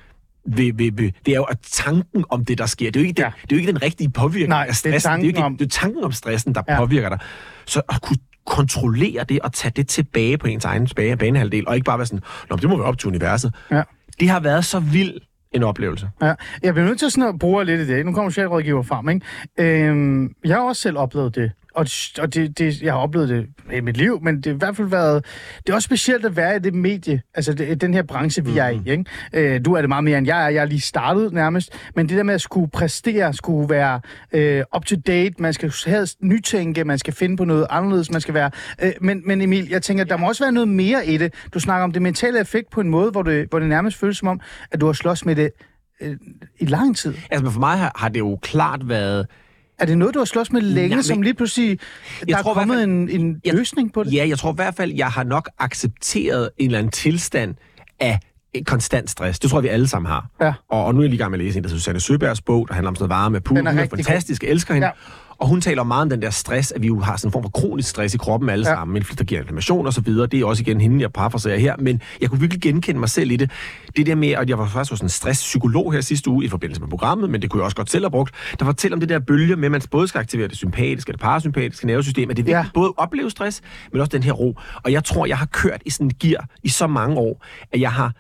S4: ved, ved, ved, det er jo at tanken om det, der sker. Det er jo ikke,
S3: Ja.
S4: ja. det, det er jo ikke den rigtige påvirkning
S3: Nej,
S4: af
S3: det er
S4: stressen.
S3: tanken
S4: det, er jo ikke,
S3: om-
S4: det er tanken om stressen, der
S3: Ja.
S4: påvirker dig. Så at kunne kontrollere det og tage det tilbage på ens egen bane- banehalvdel, og ikke bare være sådan, Nå, det må være op til universet.
S3: Ja.
S4: Det har været så vild en oplevelse.
S3: Ja, jeg bliver nødt til sådan at bruge lidt i det. Nu kommer socialrådgiver frem, ikke? Øhm, jeg har også selv oplevet det. Og, og det, det, jeg har oplevet det i mit liv, men det har i hvert fald været... Det er også specielt at være i det medie, altså det, den her branche, vi er i, ikke? Øh, du er det meget mere, end jeg er. Jeg er lige startet nærmest. Men det der med at skulle præstere, skulle være øh, up-to-date, man skal have nytænke, man skal finde på noget anderledes, man skal være... Øh, men, men Emil, jeg tænker, der må også være noget mere i det. Du snakker om det mentale effekt på en måde, hvor det, hvor det nærmest føles som om, at du har slås med det øh, i lang tid.
S4: Altså, for mig har, har det jo klart været...
S3: Er det noget, du har slås med længe,
S4: Nej, men-
S3: som lige pludselig, der er
S4: tror hvert
S3: kommet
S4: fald-
S3: en, en
S4: Jeg-
S3: løsning på det?
S4: Ja, jeg tror i hvert fald, jeg har nok accepteret en eller anden tilstand af konstant stress. Det tror jeg, vi alle sammen har.
S3: Ja.
S4: Og, og nu er jeg lige i gang med at læse en, der Susanne Søbergs bog, der handler om sådan noget varme.
S3: Den er
S4: Hun er fantastisk, jeg elsker hende.
S3: Ja.
S4: Og hun taler meget om den der stress, at vi jo har sådan en form for kronisk stress i kroppen alle
S3: Ja.
S4: sammen, der giver inflammation og så videre. Det er også igen hende, jeg parafraserer her. Men jeg kunne virkelig genkende mig selv i det. Det der med, at jeg var faktisk hos en stresspsykolog her sidste uge i forbindelse med programmet, men det kunne jeg også godt selv have brugt, der fortæller om det der bølge med, at man både skal aktivere det sympatiske og det parasympatiske nervesystem, at det er vigtigt
S3: Ja.
S4: ja. både at opleve stress, men også den her ro. Og jeg tror, jeg har kørt i sådan en gear i så mange år, at jeg har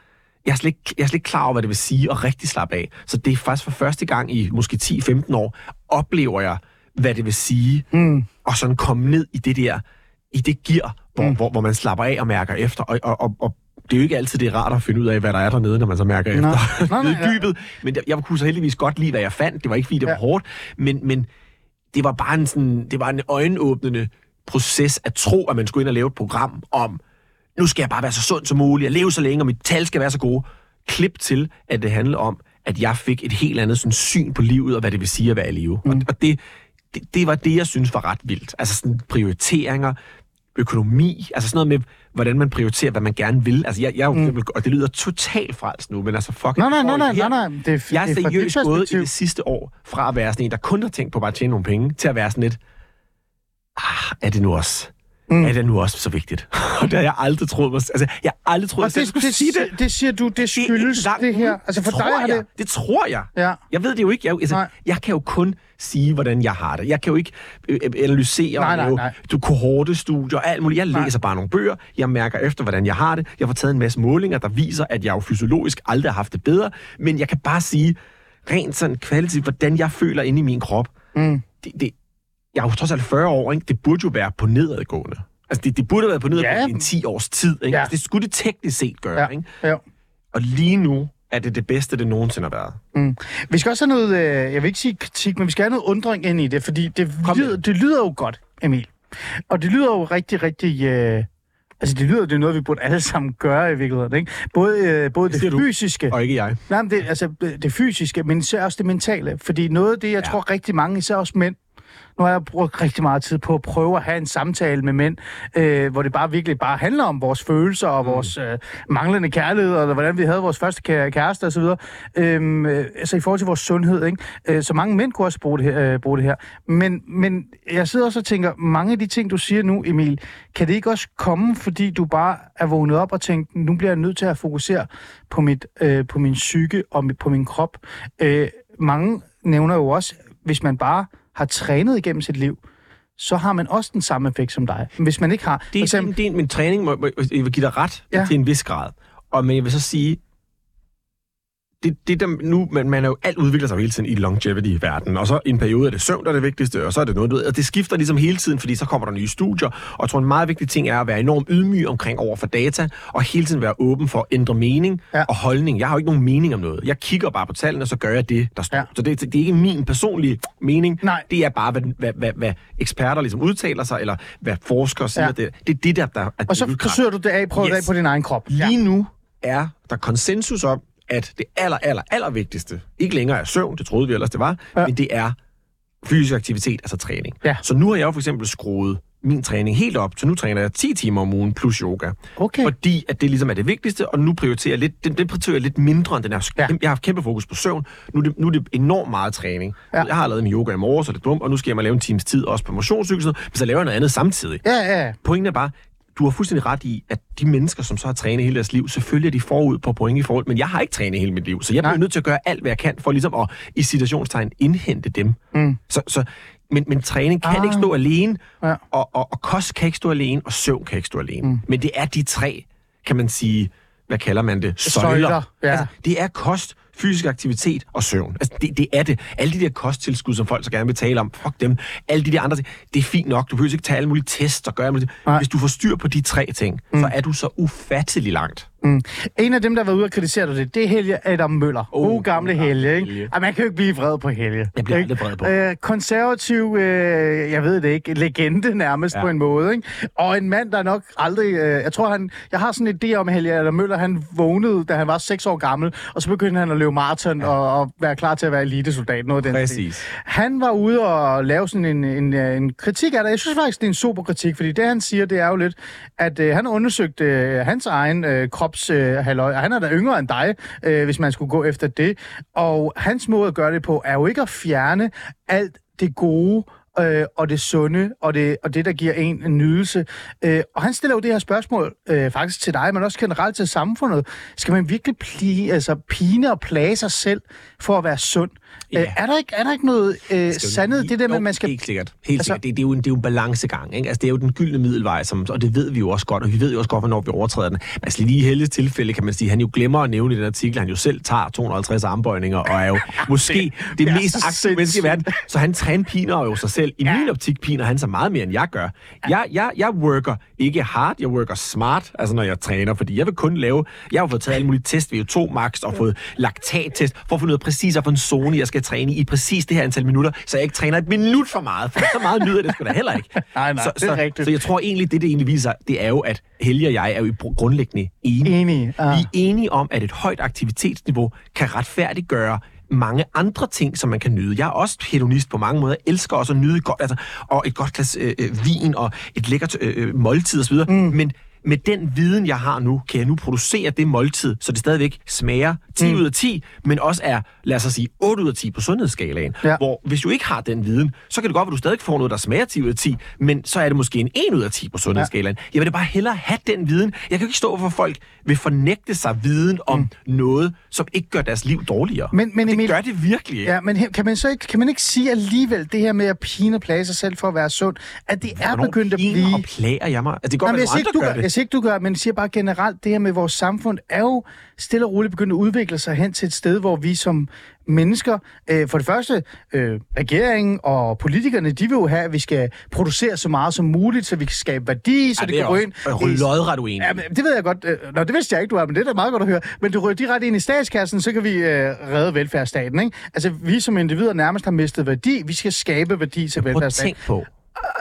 S4: jeg er, slet ikke, jeg er slet ikke klar over, hvad det vil sige at rigtig slappe af. Så det er faktisk for første gang i måske 10-15 år, oplever jeg, hvad det vil sige, mm. og sådan komme ned i det der, i det gear, hvor, mm. hvor, hvor man slapper af og mærker efter. Og, og, og, og det er jo ikke altid, det er rart at finde ud af, hvad der er dernede, når man så mærker
S3: Nå.
S4: efter. Nede i
S3: ja.
S4: dybet. Men jeg, jeg kunne så heldigvis godt lide, hvad jeg fandt. Det var ikke, fordi det var
S3: Ja.
S4: hårdt, men, men det var bare en, sådan, det var en øjenåbnende proces at tro, at man skulle ind og lave et program om, nu skal jeg bare være så sund som muligt, jeg leve så længe, og mit tal skal være så gode. Klip til, at det handlede om, at jeg fik et helt andet sådan, syn på livet, og hvad det vil sige at være i live. Mm. Og, og det, det, det var det, jeg synes var ret vildt. Altså sådan prioriteringer, økonomi, altså sådan noget med, hvordan man prioriterer, hvad man gerne vil. Altså jeg, jeg mm. og det lyder totalt frelst nu, men altså fuck
S3: Nej, nej, nej, nej, nej, nej. Det er,
S4: jeg er
S3: er
S4: seriøst gået i det sidste år, fra at være sådan en, der kun har tænkt på bare at tjene nogle penge, til at være sådan lidt, ah, er det nu også,
S3: Mm.
S4: er det nu også så vigtigt? og det har jeg aldrig troet mig, altså jeg har aldrig troet,
S3: Og
S4: at
S3: det,
S4: skulle
S3: det,
S4: sige det.
S3: det, det siger du, det skyldes
S4: langt
S3: det her. Altså for
S4: det
S3: dig har
S4: jeg.
S3: det...
S4: Det tror jeg.
S3: Ja.
S4: Jeg ved det jo ikke. Jeg, altså,
S3: Nej.
S4: jeg kan jo kun sige, hvordan jeg har det. Jeg kan jo ikke øh, analysere
S3: Nej, nej, nej.
S4: du kohortestudier og alt muligt. Jeg
S3: Nej.
S4: læser bare nogle bøger. Jeg mærker efter, hvordan jeg har det. Jeg får taget en masse målinger, der viser, at jeg jo fysiologisk aldrig har haft det bedre. Men jeg kan bare sige, rent sådan kvalitativt, hvordan jeg føler inde i min krop.
S3: Mm.
S4: Det, det, jeg er jo trods alt 40 år, ikke? det burde jo være på nedadgående. Altså, det, det burde have været på nedadgående
S3: Ja.
S4: i en 10 års tid. Ikke?
S3: Ja.
S4: Altså, det skulle det teknisk set gøre.
S3: Ja.
S4: Ikke?
S3: Ja.
S4: Og lige nu er det det bedste, det nogensinde har været.
S3: Mm. Vi skal også have noget, øh, jeg vil ikke sige kritik, men vi skal have noget undring ind i det, fordi det,
S4: Kom med
S3: lyder, det lyder jo godt, Emil. Og det lyder jo rigtig, rigtig... Øh, altså, det lyder, det er noget, vi burde alle sammen gøre i virkeligheden, ikke? Både, øh, både det, det
S4: du.
S3: fysiske,
S4: Og ikke jeg.
S3: nej, men det, altså, det fysiske, men især også det mentale. Fordi noget af det, jeg. Ja. tror rigtig mange, især også mænd, nu har jeg brugt rigtig meget tid på at prøve at have en samtale med mænd, øh, hvor det bare virkelig bare handler om vores følelser og mm. vores øh, manglende kærlighed, eller hvordan vi havde vores første kæ- kæreste osv. Øhm, øh, altså i forhold til vores sundhed. Ikke? Øh, så mange mænd kunne også bruge det her. Øh, bruge det her. Men, men jeg sidder også og tænker, mange af de ting, du siger nu, Emil, kan det ikke også komme, fordi du bare er vågnet op og tænkt, nu bliver jeg nødt til at fokusere på, mit, øh, på min psyke og mit, på min krop. Øh, mange nævner jo også, hvis man bare har trænet igennem sit liv, så har man også den samme effekt som dig. Men hvis man ikke har...
S4: Det er, eksempel... det er min træning, må, må, vil give dig ret
S3: ja.
S4: til en vis grad. Og men jeg vil så sige, det, det der, nu, man, man er jo, alt udvikler sig hele tiden i longevity-verdenen, og så i en periode er det søvn, der er det vigtigste, og så er det noget, du ved, og det skifter ligesom hele tiden, fordi så kommer der nye studier, og jeg tror, en meget vigtig ting er at være enormt ydmyg omkring over for data, og hele tiden være åben for at ændre mening
S3: Ja.
S4: ja. og holdning. Jeg har jo ikke nogen mening om noget. Jeg kigger bare på tallene, og så gør jeg det, der står.
S3: Ja.
S4: Ja. Så det, det er ikke min personlige mening.
S3: Nej.
S4: Det er bare, hvad, hvad, hvad, hvad eksperter ligesom udtaler sig, eller hvad forskere siger.
S3: Ja.
S4: Ja. Det, det er det, der, der er
S3: Og så forsøger du det af, prøver yes. det af på din egen krop.
S4: Lige nu er der konsensus om, at det aller, aller, aller vigtigste ikke længere er søvn, det troede vi ellers, det var,
S3: Ja.
S4: men det er fysisk aktivitet, altså træning.
S3: Ja.
S4: Så nu har jeg jo for eksempel skruet min træning helt op, så nu træner jeg 10 timer om ugen plus yoga.
S3: Okay.
S4: Fordi at det ligesom er det vigtigste, og nu prioriterer jeg lidt, den, den prioriterer lidt mindre end den her.
S3: Ja.
S4: Jeg har haft kæmpe fokus på søvn. Nu er det, nu er det enormt meget træning.
S3: Ja.
S4: Jeg har lavet min yoga i morgen, så det er dumt, og nu skal jeg mig lave en times tid også på motionscyklen, men så laver jeg noget andet samtidig.
S3: Ja, ja.
S4: Pointen er bare, du har fuldstændig ret i, at de mennesker, som så har trænet hele deres liv, selvfølgelig er de forud på point i forhold, men jeg har ikke trænet hele mit liv, så jeg
S3: Nej.
S4: bliver nødt til at gøre alt, hvad jeg kan, for ligesom at, i citationstegn, indhente dem.
S3: Mm.
S4: Så, så, men, men træning kan
S3: Ah.
S4: ikke stå alene,
S3: Ja.
S4: og, og, og kost kan ikke stå alene, og søvn kan ikke stå alene. Mm. Men det er de tre, kan man sige, hvad kalder man det?
S3: Søjler, ja.
S4: Altså, det er kost, fysisk aktivitet og søvn. Altså, det, det er det. Alle de der kosttilskud, som folk så gerne vil tale om, fuck dem. Alle de der andre ting, det er fint nok. Du behøver ikke tage alle mulige tests og gøre alle mulige. Hvis du får styr på de tre ting, mm. så er du så ufattelig langt.
S3: Mm. En af dem, der været ude og kritisere dig det, det er Helge Adam Møller. Oh,
S4: Oh,
S3: gamle Helge, ikke?
S4: Helge.
S3: Ej, man kan jo ikke blive vred på Helge.
S4: Jeg bliver aldrig vred på.
S3: Øh, konservativ, øh, jeg ved det ikke, legende nærmest ja. På en måde, ikke? Og en mand, der nok aldrig... Øh, jeg tror, han... Jeg har sådan en idé om, Helge Adam Møller, han vågnede, da han var 6 år gammel, og så begyndte han at løbe maraton ja. og, og være klar til at være elitesoldat. Noget af den stil.
S4: Præcis.
S3: Han var ude og lave sådan en, en, øh, en kritik af det. Jeg synes faktisk, det er en super kritik, fordi det, han siger, det er jo lidt, at øh, han har undersøgt øh, hans egen øh, Jobs, øh, halløj, og han er da yngre end dig, øh, hvis man skulle gå efter det. Og hans måde at gøre det på, er jo ikke at fjerne alt det gode, øh, og det sunde, og det, og det, der giver en en nydelse. Øh, og han stiller jo det her spørgsmål øh, faktisk til dig, men også generelt til samfundet. Skal man virkelig pli, altså, pine og plage sig selv for at være sund?
S4: Ja.
S3: Øh, er, der ikke, er der ikke noget øh, sandhed, det der med, at man skal...
S4: Helt sikkert. Helt
S3: Altså-
S4: sikkert. Det, det, er jo en, det er jo en balancegang. Ikke? Altså, det er jo den gyldne middelvej, som, og det ved vi jo også godt, og vi ved jo også godt, hvornår vi overtræder den. Men altså, lige i Helles tilfælde kan man sige, han jo glemmer at nævne i den artikel, han jo selv tager 250 armbøjninger, og er jo måske det,
S3: det
S4: mest aktive menneske i verden. Så han trænpiner jo sig selv. I
S3: Ja.
S4: min optik piner han så meget mere, end jeg gør. Jeg, jeg, jeg worker ikke hard, jeg worker smart, altså når jeg træner, fordi jeg vil kun lave... Jeg har jo fået taget alle mulige test, VO2 max, og fået laktattest, for at finde ud af præcis, hvilken zone jeg skal træne i, præcis det her antal minutter, så jeg ikke træner et minut for meget, for så meget nyder det sgu da heller ikke.
S3: Nej, nej,
S4: så,
S3: det er
S4: så,
S3: rigtigt.
S4: Så jeg tror egentlig, det det egentlig viser, det er jo, at Helge og jeg er jo grundlæggende enige.
S3: Enige, ah.
S4: Vi er enige om, at et højt aktivitetsniveau kan retfærdiggøre mange andre ting, som man kan nyde. Jeg er også hedonist på mange måder. Jeg elsker også at nyde godt, altså, og et godt glas øh, øh, vin og et lækkert øh, måltid osv. Mm. Men med den viden, jeg har nu, kan jeg nu producere det måltid, så det stadigvæk smager 10 mm. ud af 10, men også er, lad os sige, 8 ud af 10 på sundhedsskalaen.
S3: Ja.
S4: Hvor hvis du ikke har den viden, så kan det godt være, at du stadig får noget, der smager 10 ud af 10, men så er det måske en 1 ud af 10 på sundhedsskalaen. Jeg vil da bare hellere have den viden. Jeg kan ikke stå for, at folk vil fornægte sig viden om mm. noget, som ikke gør deres liv dårligere.
S3: Men- men
S4: det
S3: Emil-
S4: gør det virkelig ikke.
S3: Ja, men kan man så ikke, kan man ikke sige alligevel, det her med at pine og plage sig selv for at være sund, at det er
S4: Hvornår
S3: begyndt at blive...
S4: og plager jeg mig? Altså, det
S3: Nej,
S4: godt
S3: men jeg, siger du gør,
S4: gør
S3: jeg siger ikke, du gør, men jeg siger bare generelt, det her med vores samfund er jo stille og roligt begyndt at udvikle sig hen til et sted, hvor vi som mennesker, øh, for det første, øh, regeringen og politikerne, de vil jo have, at vi skal producere så meget som muligt, så vi kan skabe værdi, så
S4: Ja,
S3: det,
S4: det
S3: kan gå
S4: også-
S3: ind...
S4: jeg er lodret uenig.
S3: Ja, men det ved jeg godt. Øh, Nå, det vidste jeg ikke, du er, men det er da meget godt at høre. Men du rører direkte ind i statskassen, så kan vi øh, redde velfærdsstaten, ikke? Altså, vi som individer nærmest har mistet værdi. Vi skal skabe værdi til
S4: Prøv at
S3: velfærdsstaten.
S4: tænk på.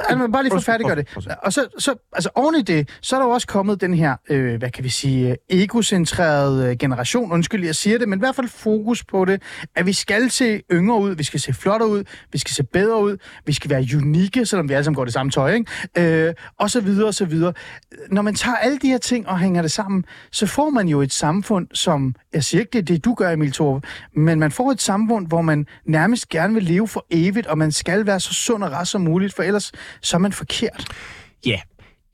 S3: Altså, bare lige for at færdiggøre det. Og så, så, altså oven i det, så er der jo også kommet den her, øh, hvad kan vi sige, egocentrerede øh, generation. Undskyld, jeg siger det, men i hvert fald fokus på det, at vi skal se yngre ud, vi skal se flottere ud, vi skal se bedre ud, vi skal være unikke, selvom vi alle sammen går det samme tøj, ikke? Øh, og så videre, og så videre. Når man tager alle de her ting og hænger det sammen, så får man jo et samfund, som, jeg siger ikke, det er det, du gør, Emil Torv, men man får et samfund, hvor man nærmest gerne vil leve for evigt, og man skal være så sund og rask som muligt, for ellers så er man forkert.
S4: Ja,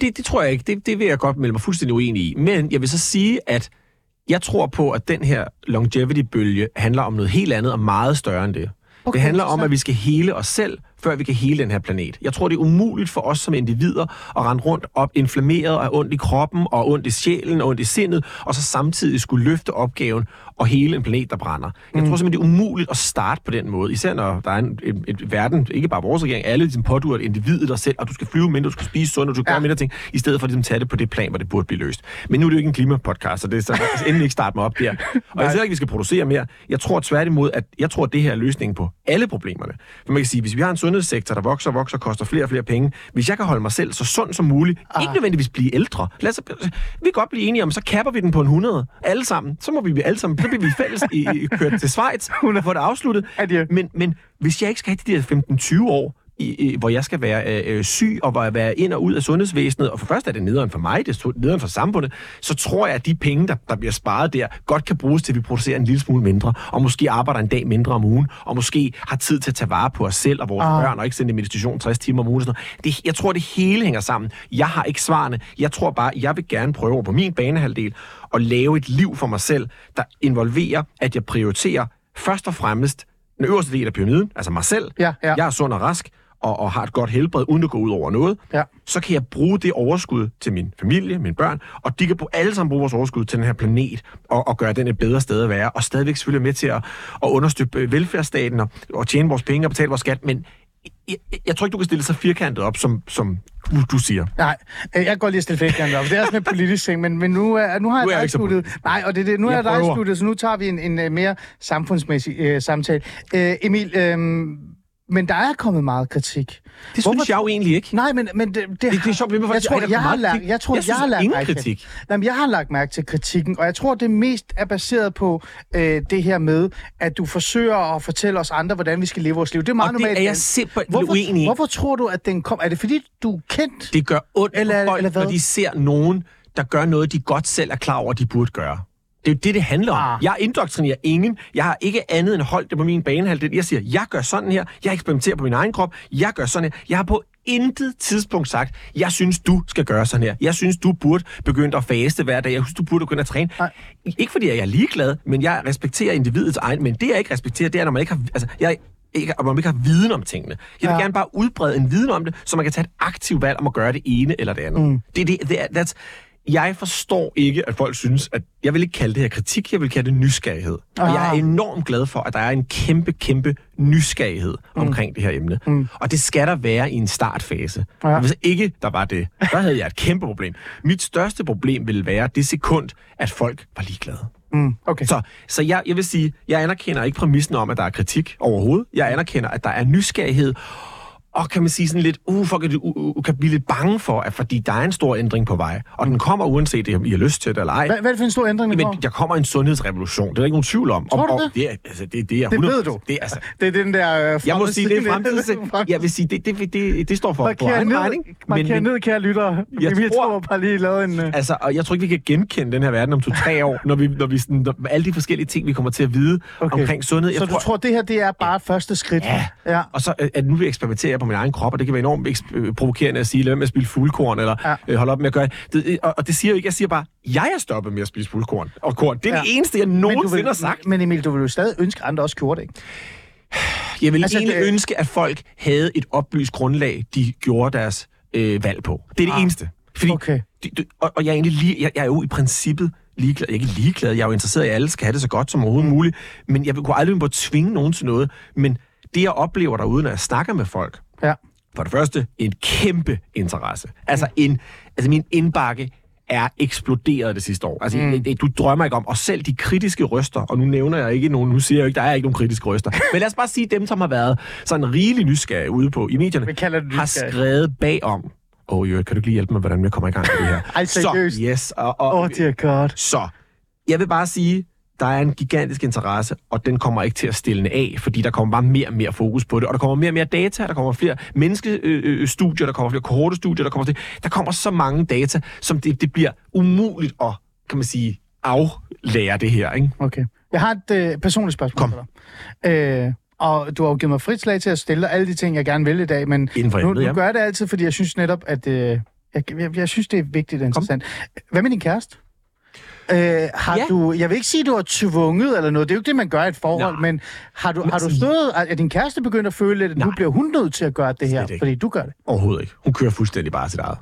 S4: det, det tror jeg ikke. Det, det vil jeg godt melde mig fuldstændig uenig i. Men jeg vil så sige, at jeg tror på, at den her longevity-bølge handler om noget helt andet og meget større end det.
S3: Okay,
S4: det handler om, at vi skal hele os selv før vi kan hele den her planet. Jeg tror, det er umuligt for os som individer at rende rundt op inflammeret og ondt i kroppen og ondt i sjælen og ondt i sindet, og så samtidig skulle løfte opgaven og hele en planet, der brænder. Jeg tror simpelthen, det er umuligt at starte på den måde, især når der er en, et, et verden, ikke bare vores regering, alle ligesom påduer et individet dig selv, og du skal flyve mindre, du skal spise sundt, og du skal ja. gøre mindre ting, i stedet for at ligesom, tage det på det plan, hvor det burde blive løst. Men nu er det jo ikke en klimapodcast, så det er så endelig ikke starte mig op der. Og jeg siger ikke, at vi skal producere mere. Jeg tror tværtimod, at jeg tror, at det her er løsningen på alle problemerne. For man kan sige, hvis vi har en sundhedssektor, der vokser og vokser, koster flere og flere penge, hvis jeg kan holde mig selv så sund som muligt, ah. ikke nødvendigvis blive ældre. Lad os, vi kan godt blive enige om, så kapper vi den på en 100. Alle sammen. Så må vi alle sammen. Så bliver vi fælles i, kørt til Schweiz få det afsluttet.
S3: Adieu.
S4: Men, men hvis jeg ikke skal have de der 15-20 år, i, hvor jeg skal være øh, syg og hvor jeg være ind og ud af sundhedsvæsenet, og for først er det nederen for mig, det er nederen for samfundet, så tror jeg, at de penge, der, der bliver sparet der, godt kan bruges til, at vi producerer en lille smule mindre, og måske arbejder en dag mindre om ugen, og måske har tid til at tage vare på os selv og vores ah. børn, og ikke sende i meditation 60 timer om ugen. Sådan noget. Det, jeg tror, det hele hænger sammen. Jeg har ikke svarene. Jeg tror bare, jeg vil gerne prøve på min banehalvdel at lave et liv for mig selv, der involverer, at jeg prioriterer først og fremmest den øverste del af pyramiden, altså mig selv.
S3: Ja, ja.
S4: Jeg er sund og rask, og, og har et godt helbred, uden at gå ud over noget,
S3: Ja.
S4: så kan jeg bruge det overskud til min familie, mine børn, og de kan alle sammen bruge vores overskud til den her planet, og, og gøre den et bedre sted at være, og stadigvæk selvfølgelig med til at, at understøtte øh, velfærdsstaten, og, og tjene vores penge og betale vores skat, men jeg, jeg, tror ikke, du kan stille så firkantet op, som, som du, du siger.
S3: Nej, øh, jeg kan godt lide at stille fækkanter op. Det er også med politisk ting, men, men nu, er, nu har
S4: Nu er
S3: jeg
S4: jeg
S3: dig sluttet. Nej, og det, det, nu
S4: Jeg
S3: er jeg dig sluttet, så nu tager vi en, en øh, mere samfundsmæssig øh, samtale. Øh, Emil, øh, men der er kommet meget kritik.
S4: Det synes jeg jo egentlig ikke.
S3: Nej, men, men det, det,
S4: det er sjovt, at
S3: jeg tror,
S4: "Ej, der
S3: jeg har lagt,
S4: kritik."
S3: jeg tror,
S4: Jeg
S3: jeg, har lagt
S4: ingen
S3: mærke
S4: kritik.
S3: Til, jamen, jeg har lagt mærke til kritikken, og jeg tror, det mest er baseret på øh, det her med, at du forsøger at fortælle os andre, hvordan vi skal leve vores liv. Det er meget
S4: Og det
S3: normalt.
S4: er jeg simpelthen
S3: hvorfor,
S4: uenig i.
S3: Hvorfor tror du, at den kom? Er det fordi, du er kendt?
S4: Det gør ondt
S3: Eller-
S4: folk,
S3: eller hvad?
S4: når de ser nogen, der gør noget, de godt selv er klar over, de burde gøre. Det er jo det, det handler om.
S3: Ah.
S4: Jeg indoktrinerer ingen. Jeg har ikke andet end holdt det på min banehalvdel. Jeg siger, jeg gør sådan her. Jeg eksperimenterer på min egen krop. Jeg gør sådan her. Jeg har på intet tidspunkt sagt, jeg synes, du skal gøre sådan her. Jeg synes, du burde begynde at faste hver dag. Jeg synes, du burde begynde at træne.
S3: Nej.
S4: Ikke fordi jeg er ligeglad, men jeg respekterer individets egen. Men det, jeg ikke respekterer, det er, når man ikke har... Altså, jeg, ikke, og man ikke har viden om tingene. Jeg vil
S3: Ja.
S4: gerne bare udbrede en viden om det, så man kan tage et aktivt valg om at gøre det ene eller det andet. Mm. Det, det, det, that's, jeg forstår ikke, at folk synes, at... Jeg vil ikke kalde det her kritik, jeg vil kalde det nysgerrighed. Ah. Og jeg er
S3: Ah.
S4: enormt glad for, at der er en kæmpe, kæmpe nysgerrighed mm. omkring det her emne. Mm. Og det skal der være i en startfase.
S3: Ja.
S4: Hvis ikke der var det, så havde jeg et kæmpe problem. Mit største problem ville være det sekund, at folk var ligeglade.
S3: Mm, okay.
S4: Så, så jeg, jeg vil sige, jeg anerkender ikke præmissen om, at der er kritik overhovedet. Jeg anerkender, at der er nysgerrighed. Og kan man sige sådan lidt, uh, folk kan, uh, uh, kan blive lidt bange for, at fordi der er en stor ændring på vej, og den kommer uanset, om I har lyst til det eller ej.
S3: Hvad, hvad er det for en stor ændring, der
S4: Men
S3: kommer?
S4: der kommer en sundhedsrevolution. Det er der ikke nogen tvivl om.
S3: Tror du
S4: og
S3: det?
S4: Det, er, altså, det, det, er
S3: Det
S4: 100%,
S3: ved du.
S4: Det, er, altså,
S3: Det er den der... Øh,
S4: jeg må sige, det er
S3: fremtidsscene.
S4: fremtiden. Jeg vil sige, det, det, det, det står for, på
S3: Marker
S4: egen
S3: ned,
S4: regning.
S3: marker ned, kære lyttere.
S4: Jeg
S3: Emil
S4: tror-
S3: Thorup har lige lavet en... Øh,
S4: Altså, og jeg tror ikke, vi kan genkende den her verden om to-tre år, når vi, når vi sådan, når, alle de forskellige ting, vi kommer til at vide
S3: Okay.
S4: omkring sundhed. Jeg
S3: så du tror, det her det er bare første skridt?
S4: Ja.
S3: ja.
S4: Og så øh, at nu vil jeg eksperimentere på min egen krop, og det kan være enormt øh, provokerende at sige, lad være med at spille fuldkorn, eller
S3: Ja.
S4: øh, hold op med at gøre det. det. Og, og det siger jeg ikke, jeg siger bare, jeg er stoppet med at spise fuldkorn og korn. Det er
S3: Ja.
S4: det eneste, jeg nogensinde
S3: vil,
S4: har sagt.
S3: men Emil, du vil jo stadig ønske, at andre også gjorde det, ikke?
S4: Jeg vil
S3: Altså,
S4: egentlig
S3: det-
S4: ønske, at folk havde et oplyst grundlag, de gjorde deres øh, valg på. Det er det
S3: Ah.
S4: eneste. Fordi,
S3: Okay.
S4: de, de, og, og jeg er egentlig lige, jeg, jeg er jo i princippet ligeglad. Jeg er ikke ligeglad. Jeg er jo interesseret i, at alle skal have det så godt som overhovedet muligt. Men jeg vil kunne aldrig på tvinge nogen til noget. Men det, jeg oplever derude, når jeg snakker med folk,
S3: Ja.
S4: for det første, en kæmpe interesse. Altså, en, altså min indbakke er eksploderet det sidste år. Altså, mm. du drømmer ikke om, og selv de kritiske røster, og nu nævner jeg ikke nogen, nu siger jeg jo ikke, der er ikke nogen kritiske røster, men lad os bare sige, dem, som har været sådan rigelig nysgerrige ude på i medierne,
S3: det
S4: har skrevet bagom, åh oh, jo, kan du lige hjælpe mig, hvordan jeg kommer i gang med det her?
S3: Ej, seriøst?
S4: Så, yes, og, og,
S3: oh, dear God.
S4: så, jeg vil bare sige, der er en gigantisk interesse, og den kommer ikke til at stille af, fordi der kommer bare mere og mere fokus på det, og der kommer mere og mere data, der kommer flere menneskestudier, der kommer flere kohortestudier, der kommer, til, der kommer så mange data, som det, det bliver umuligt at, kan man sige, aflære det her, ikke?
S3: Okay. Jeg har et øh, personligt spørgsmål
S4: Kom.
S3: til dig. Øh, og du har jo givet mig frit slag til at stille dig alle de ting, jeg gerne vil i dag, men
S4: Inden for
S3: nu, nu
S4: ja.
S3: gør jeg det altid, fordi jeg synes netop, at øh, jeg, jeg, jeg synes, det er vigtigt og interessant. Hvad med din kæreste? Øh, har
S4: Ja.
S3: du, jeg vil ikke sige, at du har tvunget eller noget. Det er jo ikke det, man gør i et forhold.
S4: Nej.
S3: Men har du, har du stået... Er din kæreste begyndt at føle lidt, at nu
S4: Nej.
S3: bliver hun nødt til at gøre det her, fordi du gør det?
S4: Overhovedet ikke. Hun kører fuldstændig bare sit eget.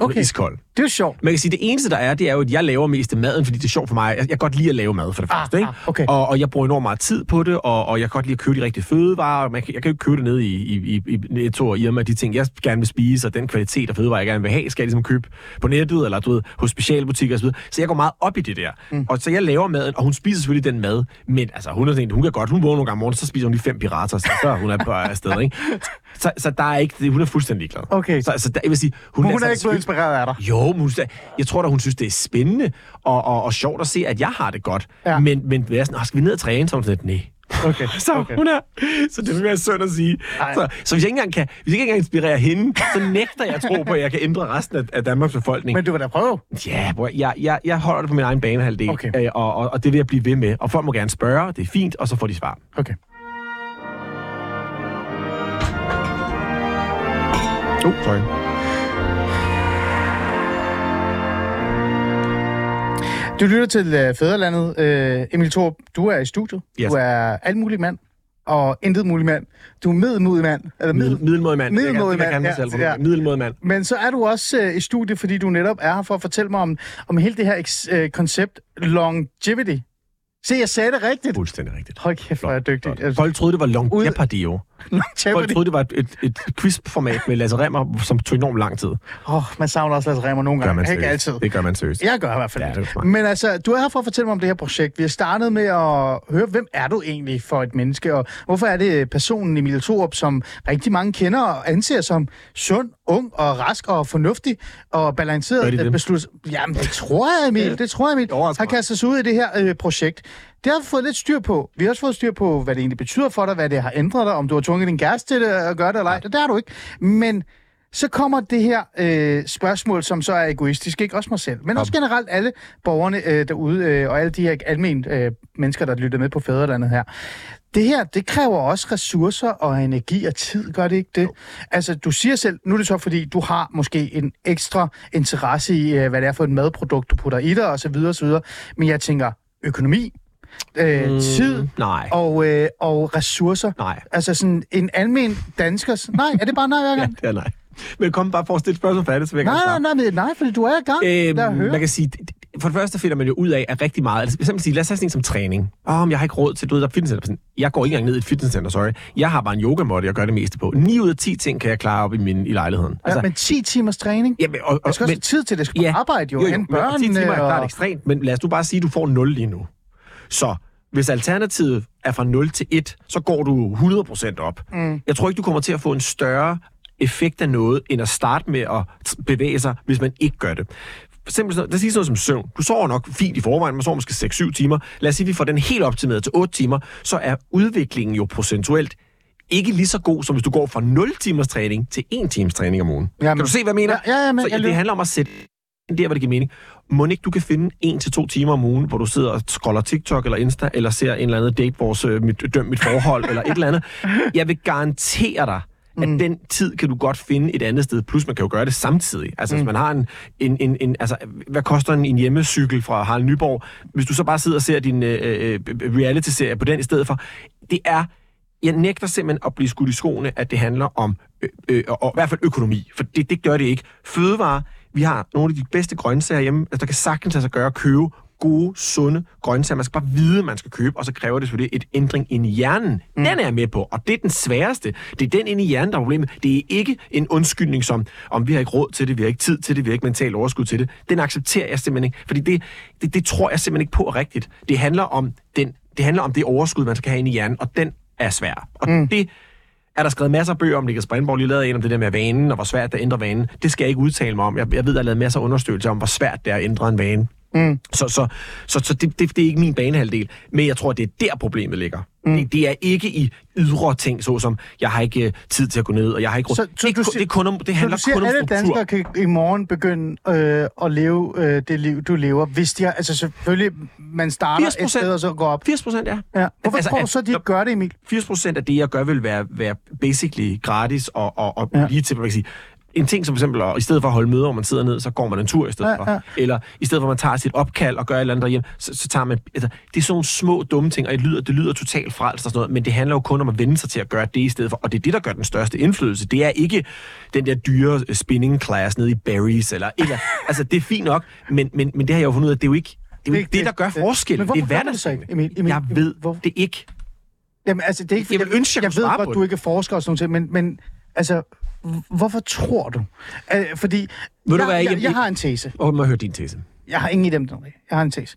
S3: Okay.
S4: iskold.
S3: Det er jo sjovt.
S4: Man kan sige, det eneste, der er, det er jo, at jeg laver mest af maden, fordi det er sjovt for mig. Jeg, jeg kan godt lide at lave mad, for det
S3: Ah,
S4: første. Ikke?
S3: ah, okay.
S4: Og, og jeg bruger enormt meget tid på det, og, og jeg kan godt lide at købe de rigtige fødevarer. Man kan, jeg kan jo ikke købe det nede i, i, i, i Netto og Irma, de ting, jeg gerne vil spise, og den kvalitet af fødevarer, jeg gerne vil have, skal jeg ligesom købe på nettet, eller du ved, hos specialbutikker osv. Så jeg går meget op i det der. Mm. Og så jeg laver maden, og hun spiser selvfølgelig den mad, men altså, hun er sådan hun kan godt, hun vågner nogle gange om morgenen, så spiser hun lige fem pirater, så så hun er på afsted, ikke? Så, så der er ikke, hun er fuldstændig glad.
S3: Okay.
S4: Så, så der, jeg vil sige, hun,
S3: Hun, hun er
S4: altså
S3: ikke blevet inspireret af dig.
S4: jo, men hun, jeg tror da, hun synes, det er spændende og, og, og sjovt at se, at jeg har det godt.
S3: Ja.
S4: Men, men jeg er sådan, "Åh, skal vi ned og træne? Så hun sådan lidt, nej.
S3: Okay.
S4: Så
S3: okay.
S4: okay. hun er, så det vil være synd at sige.
S3: Ej.
S4: Så, så, hvis jeg ikke engang kan, hvis jeg ikke engang inspirerer hende, så nægter jeg at tro på, at jeg kan ændre resten af, af Danmarks befolkning.
S3: Men du kan da prøve.
S4: Ja, bror, jeg, jeg, jeg holder det på min egen banehalvdel,
S3: Okay.
S4: øh, og, og, og det vil jeg blive ved med. Og folk må gerne spørge, det er fint, og så får de svar.
S3: Okay.
S4: Oh, sorry.
S3: Du lytter til øh, Fæderlandet. Øh, Emil Thorup, du er i studiet.
S4: Yes.
S3: Du er alt mulig mand og intet mulig mand. Du er middelmodig mand. Eller
S4: Middel,
S3: middel...
S4: middelmådig mand. Kan- kan
S3: mand,
S4: jeg mig
S3: ja, ja.
S4: Middelmådig mand.
S3: Men så er du også øh, i studiet, fordi du netop er her for at fortælle mig om, om hele det her eks- øh, koncept longevity. Se, jeg sagde det rigtigt.
S4: Fuldstændig rigtigt.
S3: Hold kæft, hvor er jeg dygtig. Altså,
S4: Folk troede, det var long
S3: Ud-
S4: Jeopardy, jo. Folk troede, det var et, et, et quizformat med Lasse Remmer, som tog enormt lang tid.
S3: Åh, oh, man savner også Lasse Remmer nogle
S4: Gør
S3: gange.
S4: man
S3: Ikke altid.
S4: Det gør man seriøst.
S3: Jeg gør i hvert fald
S4: Ja, det.
S3: Men altså, du er her for at fortælle mig om det her projekt. Vi har startet med at høre, hvem er du egentlig for et menneske, og hvorfor er det personen Emil Thorup, som rigtig mange kender og anser som sund, ung og rask og fornuftig og balanceret
S4: de det?
S3: beslut. Jamen, det tror jeg, Emil. Det tror jeg, Emil. Har kastet sig ud i det her øh, projekt. Det har vi fået lidt styr på. Vi har også fået styr på, hvad det egentlig betyder for dig, hvad det har ændret dig, om du har tvunget din kæreste til det at gøre det eller ej. Det har du ikke. Men så kommer det her øh, spørgsmål, som så er egoistisk, ikke også mig selv, men også generelt alle borgerne øh, derude, øh, og alle de her almindelige øh, mennesker, der lytter med på fædrelandet her. Det her, det kræver også ressourcer og energi og tid, gør det ikke det? Altså, du siger selv, nu er det så, fordi du har måske en ekstra interesse i, øh, hvad det er for et madprodukt, du putter i dig, og så videre, og så videre. Men jeg tænker, økonomi, øh, mm, tid
S4: Nej.
S3: og, øh, og ressourcer.
S4: Nej.
S3: Altså sådan en almen danskers... Nej, er det bare nej hver
S4: Ja,
S3: gang?
S4: det er nej. Men kom bare for at stille spørgsmål færdigt, så vil jeg
S3: Nej, nej, nej, nej, fordi du er i gang.
S4: Øhm,
S3: høre.
S4: man kan sige, for det første finder man jo ud af, at rigtig meget, altså simpelthen sige, lad os have sådan en som træning. Åh, oh, jeg har ikke råd til, du ved, der er fitnesscenter. Jeg går ikke engang ned i et fitnesscenter, sorry. Jeg har bare en yogamåtte, jeg gør det meste på. 9 ud af 10 ting kan jeg klare op i, min, i lejligheden.
S3: Ja, men 10 timers træning?
S4: ja, men, og, og,
S3: Jeg skal også
S4: men,
S3: have tid til det. Skal på arbejde jo,
S4: jo, jo, men- og 10
S3: børnene.
S4: timer er klart
S3: og-
S4: ekstremt, men lad os nu bare sige, at du får 0 lige nu. Så hvis alternativet er fra 0 til 1, så går du 100% op. Mm. Jeg tror ikke, du kommer til at få en større effekt af noget, end at starte med at bevæge sig, hvis man ikke gør det. For eksempel, sådan- lad os sige sådan noget som søvn. Du sover nok fint i forvejen, man sover måske 6-7 timer. Lad os sige, at vi får den helt optimeret til 8 timer, så er udviklingen jo procentuelt ikke lige så god, som hvis du går fra 0 timers træning til 1 times træning om ugen.
S3: Jamen.
S4: kan du se, hvad jeg mener?
S3: Ja, ja, men
S4: så
S3: jeg
S4: det handler om at sætte der, hvor det giver mening. Må ikke du kan finde en til to timer om ugen, hvor du sidder og scroller TikTok eller Insta, eller ser en eller anden date, vores øh, mit, døm mit forhold, eller et eller andet. Jeg vil garantere dig, at mm. den tid kan du godt finde et andet sted. Plus man kan jo gøre det samtidig. Altså mm. hvis man har en, en, en, en altså hvad koster en, en hjemmecykel fra Harald Nyborg? Hvis du så bare sidder og ser din øh, øh, reality-serie på den i stedet for. Det er jeg nægter simpelthen at blive skudt i skoene, at det handler om øh, øh, og, og, i hvert fald økonomi, for det, det gør det ikke. Fødevare, vi har nogle af de bedste grøntsager hjemme, altså der kan sagtens sig gøre at købe gode, sunde grøntsager. Man skal bare vide, man skal købe, og så kræver det selvfølgelig et ændring ind i hjernen. Mm. Den er jeg med på, og det er den sværeste. Det er den inde i hjernen, der er problemet. Det er ikke en undskyldning som, om vi har ikke råd til det, vi har ikke tid til det, vi har ikke mentalt overskud til det. Den accepterer jeg simpelthen ikke, fordi det, det, det tror jeg simpelthen ikke på er rigtigt. Det handler om den, det handler om det overskud, man skal have inde i hjernen, og den er svær. Og mm. det er der skrevet masser af bøger om, Niklas Brindborg, lige lavet en om det der med vanen, og hvor svært det er at ændre vanen. Det skal jeg ikke udtale mig om. Jeg, jeg ved, at jeg har lavet masser af undersøgelser om, hvor svært det er at ændre en vane. Mm. Så, så, så, så det, det, det er ikke min banehalvdel. Men jeg tror, det er der problemet ligger. Mm. Det, det er ikke i ydre ting, såsom, jeg har ikke øh, tid til at gå ned, og jeg har ikke.
S3: Så- så
S4: det,
S3: du
S4: er
S3: siger-
S4: det, kun om, det handler
S3: så du siger,
S4: kun om
S3: alle danskere kan i morgen begynde øh, at leve øh, det liv, du lever, hvis de har... Altså selvfølgelig, man starter
S4: 80%.
S3: et sted og så går op.
S4: 80 procent, ja.
S3: Ja. Hvorfor altså, tror du
S4: at-
S3: så, de ikke gør det, Emil?
S4: 80 procent af det, jeg gør, vil være, være basically gratis og, og, og
S3: Ja.
S4: lige til, hvad kan sige, en ting som for eksempel, at i stedet for at holde møder, hvor man sidder ned, så går man en tur i stedet
S3: Ja,
S4: for.
S3: ja.
S4: Eller i stedet for, at man tager sit opkald og gør et eller andet derhjemme, så, så tager man... Altså, det er sådan nogle små dumme ting, og det lyder, det lyder totalt frelst og sådan noget, men det handler jo kun om at vende sig til at gøre det i stedet for. Og det er det, der gør den største indflydelse. Det er ikke den der dyre øh, spinning class nede i Barry's, eller... eller altså, det er fint nok, men, men, men det har jeg jo fundet ud af, det er jo ikke det, er jo ikke det, der gør forskel.
S3: Men
S4: Det
S3: hvorfor
S4: er
S3: gør du det så ikke,
S4: hverdagstingene.
S3: Emil? Emil,
S4: Jeg ved
S3: hvor-
S4: det ikke.
S3: Jamen, altså, det er ikke,
S4: Jeg ville ønske, jeg
S3: jeg ved godt, du
S4: det.
S3: ikke er forsker og sådan noget, men, men altså, hvorfor tror du? Uh, fordi
S4: du
S3: jeg,
S4: hvad,
S3: jeg,
S4: jamen,
S3: jeg har en tese.
S4: Og må jeg høre din tese.
S3: Jeg har ingen i dem, den rigtige. Jeg har en tese.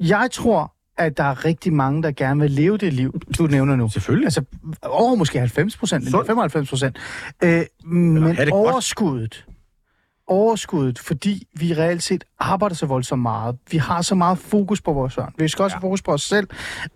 S3: Jeg tror, at der er rigtig mange, der gerne vil leve det liv, du nævner nu.
S4: Selvfølgelig.
S3: Altså over måske 90 procent,
S4: Sundt.
S3: 95 procent. Øh, men overskuddet, overskuddet, fordi vi reelt set arbejder så voldsomt meget. Vi har så meget fokus på vores børn. Vi skal også ja. fokus på os selv.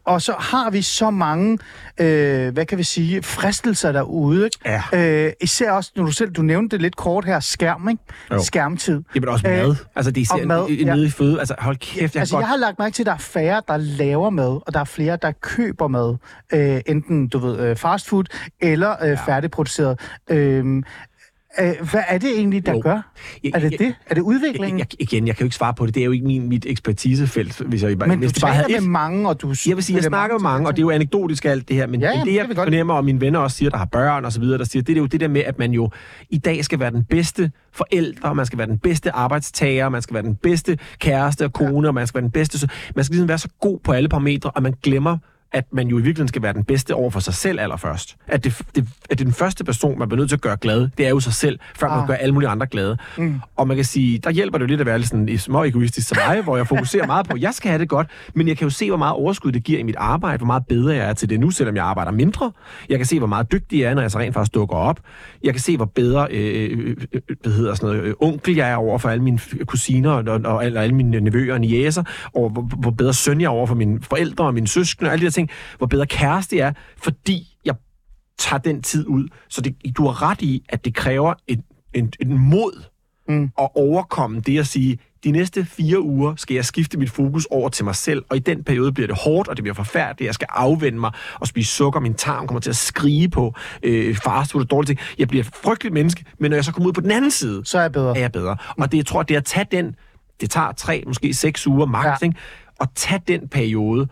S3: Og så har vi så mange, øh, hvad kan vi sige, fristelser derude. Ikke?
S4: Ja.
S3: Øh, især også, når du selv, du nævnte det lidt kort her, skærm, ikke?
S4: Jo.
S3: Skærmtid.
S4: Jamen også
S3: Øh,
S4: mad. Altså, det er
S3: og mad,
S4: især
S3: ja.
S4: nede i føde. Altså, hold kæft, jeg
S3: altså,
S4: kan
S3: jeg
S4: godt...
S3: har lagt mærke til, at der er færre, der laver mad, og der er flere, der køber mad. Øh, enten, du ved, øh, fast food eller øh, ja. færdigproduceret. Øh, øh, hvad er det egentlig, der
S4: Jo.
S3: gør?
S4: Jeg-
S3: Er det
S4: jeg-
S3: det? Er det udviklingen?
S4: Jeg, igen, jeg kan jo ikke svare på det. Det er jo ikke min, mit ekspertisefelt, hvis jeg bare...
S3: Men
S4: hvis
S3: du
S4: det bare havde
S3: med
S4: et-
S3: mange, og du...
S4: Jeg vil sige, jeg snakker med mange, og det er jo anekdotisk alt det her, men,
S3: Ja,
S4: men det,
S3: det
S4: jeg
S3: godt.
S4: fornemmer, og mine venner også siger, der har børn og så videre, der siger, det er jo det der med, at man jo i dag skal være den bedste forældre, man skal være den bedste arbejdstager, man skal være den bedste kæreste og kone, ja. og man skal være den bedste... Man skal ligesom være så god på alle parametre, og man glemmer at man jo i virkeligheden skal være den bedste over for sig selv allerførst. At det, det, at det er den første person, man bliver nødt til at gøre glad, det er jo sig selv, før man
S3: Ah.
S4: gør alle mulige andre glade. Mm. Og man kan sige, der hjælper det jo lidt at være lidt sådan små egoistisk som mig, hvor jeg fokuserer meget på, at jeg skal have det godt, men jeg kan jo se, hvor meget overskud det giver i mit arbejde, hvor meget bedre jeg er til det nu, selvom jeg arbejder mindre. Jeg kan se, hvor meget dygtig jeg er, når jeg så rent faktisk dukker op. Jeg kan se, hvor bedre øh, øh, øh, hvad hedder sådan noget, øh, onkel jeg er over for alle mine kusiner og, og, eller alle mine nevøer og niæser, og hvor, hvor bedre søn jeg er over for mine forældre og mine søskende og alle de der ting, hvor bedre kæreste er, fordi jeg tager den tid ud. Så det, du har ret i, at det kræver et, en, en mod
S3: Mm.
S4: at overkomme det at sige, de næste fire uger skal jeg skifte mit fokus over til mig selv, og i den periode bliver det hårdt, og det bliver forfærdeligt. Jeg skal afvende mig og spise sukker. Min tarm kommer til at skrige på øh, fastfood og dårlige ting. Jeg bliver et frygteligt menneske, men når jeg så kommer ud på den anden side,
S3: Så er jeg bedre.
S4: er jeg bedre. Og det, jeg tror, det at tage den, det tager tre, måske seks uger max,
S3: Ja.
S4: ja. ikke? at tage den periode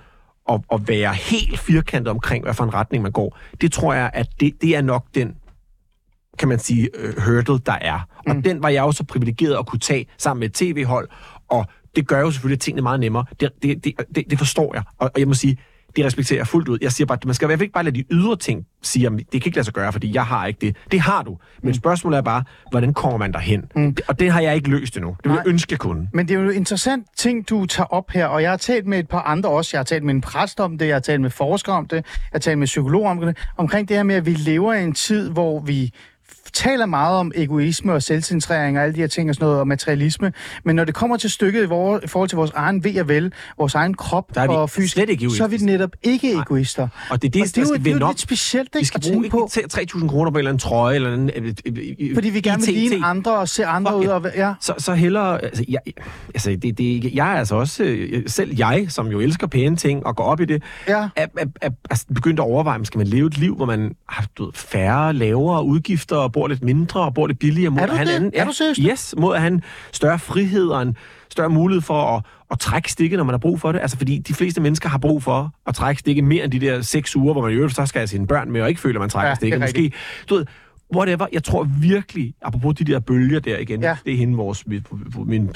S4: og, og være helt firkantet omkring, hvad for en retning man går, det tror jeg, at det, det er nok den kan man sige, øh, hurdle, der er. Og mm. den var jeg jo så privilegeret at kunne tage sammen med et tv-hold, og det gør jo selvfølgelig tingene meget nemmere. Det, det, det, det, det forstår jeg, og, og jeg må sige, det respekterer jeg fuldt ud. Jeg siger bare, at man skal i hvert fald ikke bare lade de ydre ting sige, at det kan ikke lade sig gøre, fordi jeg har ikke det. Det har du. Men spørgsmålet er bare, hvordan kommer man derhen? Mm. Og det har jeg ikke løst endnu. Det vil
S3: Nej.
S4: jeg ønske, kunne.
S3: Men det er jo en interessant ting, du tager op her, og jeg har talt med et par andre også. Jeg har talt med en præst om det, jeg har talt med forskere om det, jeg har talt med psykologer om det, omkring det her med, at vi lever i en tid, hvor vi taler meget om egoisme og selvcentrering og alle de her ting og sådan noget, og materialisme. Men når det kommer til stykket i, vor, i forhold til vores egen ved og vel, vores egen krop
S4: Der er vi
S3: og fysisk,
S4: slet ikke
S3: så er vi netop ikke egoister.
S4: Og det er det,
S3: og det er jo,
S4: skal
S3: det er jo lidt specielt,
S4: Vi
S3: ikke,
S4: skal
S3: at tænke
S4: bruge
S3: på.
S4: ikke 3.000 kroner på en eller anden trøje, eller en... øh, øh, øh,
S3: Fordi vi gerne vil ligne andre og se andre
S4: Fuck
S3: ud. Og, ja.
S4: Så, så hellere... Altså, jeg, altså det, det, jeg er altså også... øh, Selv jeg, som jo elsker pæne ting og går op i det,
S3: Ja.
S4: er, er, er, er begyndt at overveje, om skal man leve et liv, hvor man har du ved, færre, lavere udgifter, bor lidt mindre, og bor lidt billigere, mod
S3: Er du
S4: en
S3: det?
S4: anden...
S3: Er du seriøst?
S4: Yes, mod at have en større frihed og en større mulighed for at, at trække stikket, når man har brug for det. Altså, fordi de fleste mennesker har brug for at trække stikket mere end de der seks uger, hvor man i øvrigt så skal have sine børn med, og ikke føler, at man trækker
S3: Ja,
S4: ja, stikket. Måske, du ved, whatever. Jeg tror virkelig, apropos de der bølger der igen,
S3: Ja.
S4: det er hende, vores, min, min